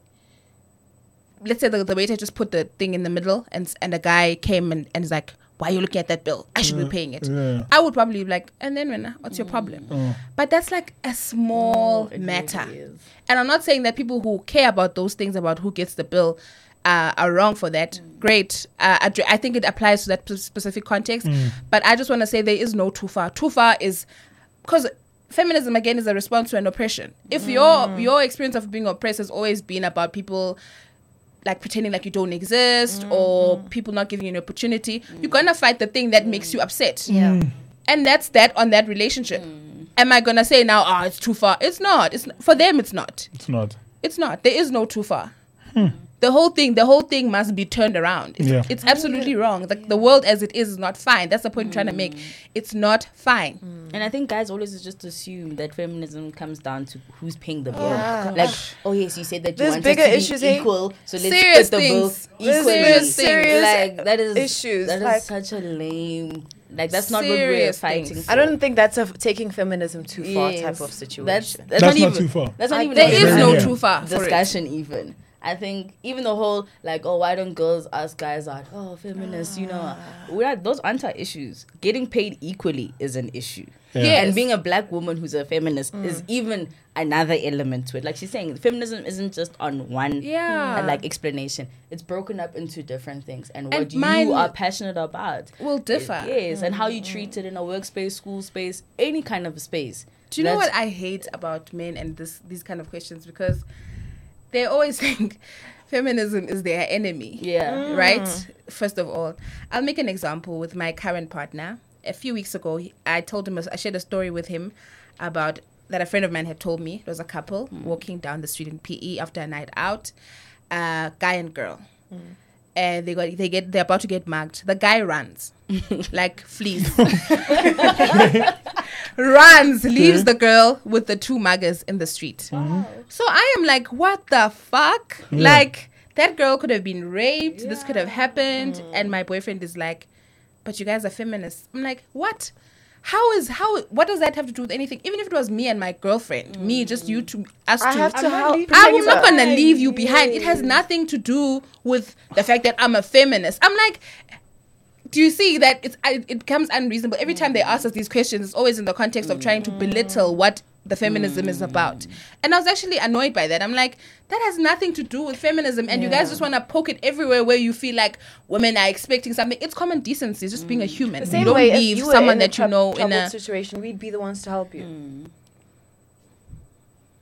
D: let's say the, the waiter just put the thing in the middle and and the guy came and, and is like why are you looking at that bill? I should be paying it.
A: Yeah.
D: i would probably be like and then when what's your problem?
A: Oh.
D: but that's like a small
C: it
D: matter.
C: really
D: and i'm not saying that people who care about those things about who gets the bill uh, are wrong for that. Great. Uh, I, I think it applies to that p- specific context. But i just want to say there is no too far. Too far is because feminism again is a response to an oppression. If your your experience of being oppressed has always been about people like pretending like you don't exist or mm-hmm. people not giving you an opportunity. You're gonna fight the thing that makes you mm. upset.
B: Yeah. Mm.
D: and that's that on that relationship. Mm. Am i gonna say now ah it's too far it's not. It's for them it's not.
A: It's not.
D: it's not. There is no too far hmm. The whole thing the whole thing must be turned around it's,
A: Yeah.
D: it's absolutely mm. wrong the, the world as it is is not fine that's the point i'm trying to make mm. it's not fine mm.
C: And I think guys always just assume that feminism comes down to who's paying the oh bill.
B: Yeah.
C: Like, oh yes, you said that you
B: There's
C: want
B: bigger
C: us to
B: issues,
C: be
B: eh?
C: equal, so let's
D: Serious
C: split the bill
D: things.
C: equally.
D: There's serious.
C: Like that is
B: issues,
C: That is
B: like-
C: such a lame. Like that's not what we're
D: Serious
C: fighting. For.
B: I don't think that's a f- taking feminism too far type of situation.
C: That's that's,
A: That's
C: not,
A: not
C: even
A: too far.
C: That's not
B: I-
C: even.
D: there
C: a
D: is
A: Yeah.
D: no
A: Yeah.
D: too far for it.
C: discussion even. I think even the whole like, oh, why don't girls ask guys out? Oh, feminists, you know, ah. we're those aren't our issues. Getting paid equally is an issue.
A: Yeah.
D: Yes.
C: And being a black woman who's a feminist is mm. even another element to it. Like she's saying, feminism isn't just on one
D: Yeah.
C: uh, like explanation. It's broken up into different things, and,
D: And
C: what
D: mine
C: you are passionate about
D: will differ.
C: Yes, and how you mm. treat it in a workspace, school space, any kind of space.
D: Do you know what I hate about men and this these kind of questions because they always think feminism is their enemy.
C: Yeah.
D: Right? Mm. First of all, I'll make an example with my current partner. A few weeks ago, I told him I shared a story with him about that a friend of mine had told me. There was a couple mm. walking down the street in PE after a night out, uh, guy and girl. Mm. And they got they get they're about to get mugged. The guy runs, like flees. runs, leaves the girl with the two muggers in the street. So I am like, what the fuck?
A: Yeah.
D: Like that girl could have been raped. This could have happened, mm. and my boyfriend is like, but you guys are feminists. I'm like, what? How is how? What does that have to do with anything? Even if it was me and my girlfriend, me mm. just you two, us
B: I
D: two.
B: have to
C: not
B: help.
D: i'm not gonna leave you behind. It has nothing to do with the fact that I'm a feminist. I'm like, do you see that it's it becomes unreasonable every time they ask us these questions? It's always in the context of trying to mm. belittle what the feminism is about. And I was actually annoyed by that. I'm like, that has nothing to do with feminism. And you guys just want to poke it everywhere where you feel like women are expecting something. It's common decency, it's just being a mm. human.
B: The
D: you
B: same
D: don't
B: way, if
D: leave someone that you know in a.
B: situation, we'd be the ones to help you. Mm.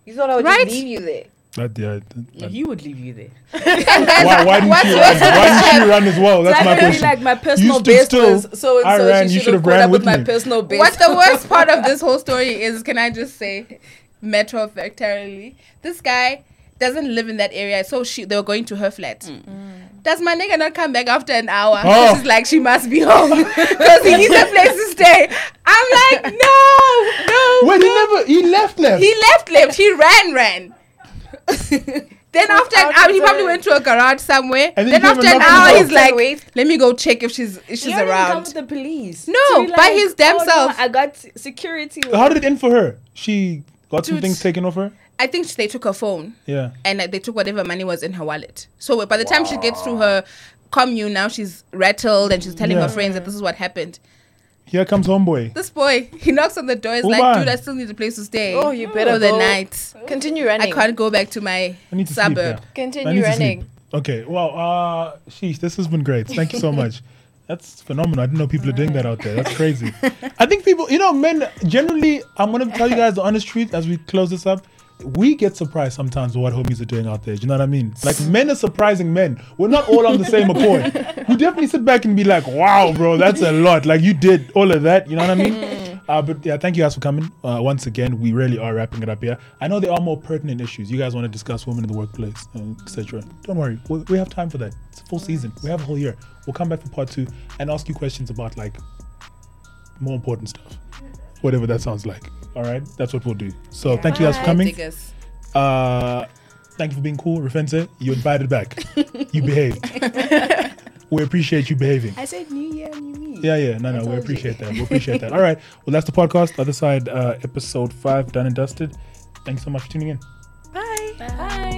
B: You thought I would
D: Right?
B: just leave you there.
A: That, yeah, that-
C: He would leave you there.
A: why, why didn't
D: What's
A: she run? Why didn't she run as well? That's my
C: Exactly,
A: question.
C: like my personal
A: stood
C: best
A: still,
C: was so and
A: I
C: so.
A: ran,
C: she
A: you
C: should
A: should
C: have
A: have ran
C: up with
A: with
C: my
A: me.
C: personal best.
D: What's the worst part of this whole story is, can I just say, matter of this guy doesn't live in that area, so she they were going to her flat. Mm. Mm. Does my nigga not come back after an hour?
A: Oh.
D: She's like, she must be home because he needs a place to stay. I'm like, no, no.
A: Wait, he never. He left. Left.
D: He left, left. He ran, ran. Then after an hour, he probably went to a garage somewhere.
A: And then
D: then after an hour, he's like,
B: Wait.
D: let me go check if she's if she's
C: He
D: around.
C: come with the police.
D: No,
C: To be
D: by his damn
C: oh, no,
D: self.
C: I got security.
A: How did it end for her? She got some things taken off her.
D: I think they took her phone.
A: Yeah.
D: and like, they took whatever money was in her wallet. So by the time she gets to her commune, now she's rattled and she's telling
A: Yeah.
D: her friends that this is what happened.
A: Here comes homeboy.
D: This boy, he knocks on the door. He's
A: Hold
D: like,
A: on.
D: "Dude, I still need a place to stay.
B: Oh, you better
D: for the
B: go.
D: night.
B: Continue running.
D: I can't go back to my
A: I need to sleep.
D: suburb."
A: Yeah. I
B: Continue
A: need to
B: running.
A: sleep. Okay. Well, uh, sheesh, this has been great. Thank you so much. That's phenomenal. I didn't know people are doing that out there. That's crazy. I think people, you know, men generally, I'm going to tell you guys the honest truth as we close this up. We get surprised sometimes with what homies are doing out there. Do you know what I mean? Like, men are surprising men. We're not all on the same accord. We definitely sit back and be like, wow, bro, that's a lot. Like, you did all of that. You know what I mean? Uh, but yeah, thank you guys for coming. Uh, once again, we really are wrapping it up here. I know there are more pertinent issues. You guys want to discuss women in the workplace, uh, etc. Don't worry, we, we have time for that. It's a full season. We have a whole year. We'll come back for part two and ask you questions about like more important stuff, whatever that sounds like. All right, that's what we'll do. So thank you guys for coming.
D: diggers.
A: Uh, thank you for being cool, Refentse. You invited back. you behaved. we appreciate you behaving.
C: I said New Year, New Me.
A: Yeah, yeah, no, no, we appreciate that. We appreciate that. All right, well, that's the podcast. Other side, uh, episode five, done and dusted. Thanks so much for tuning in.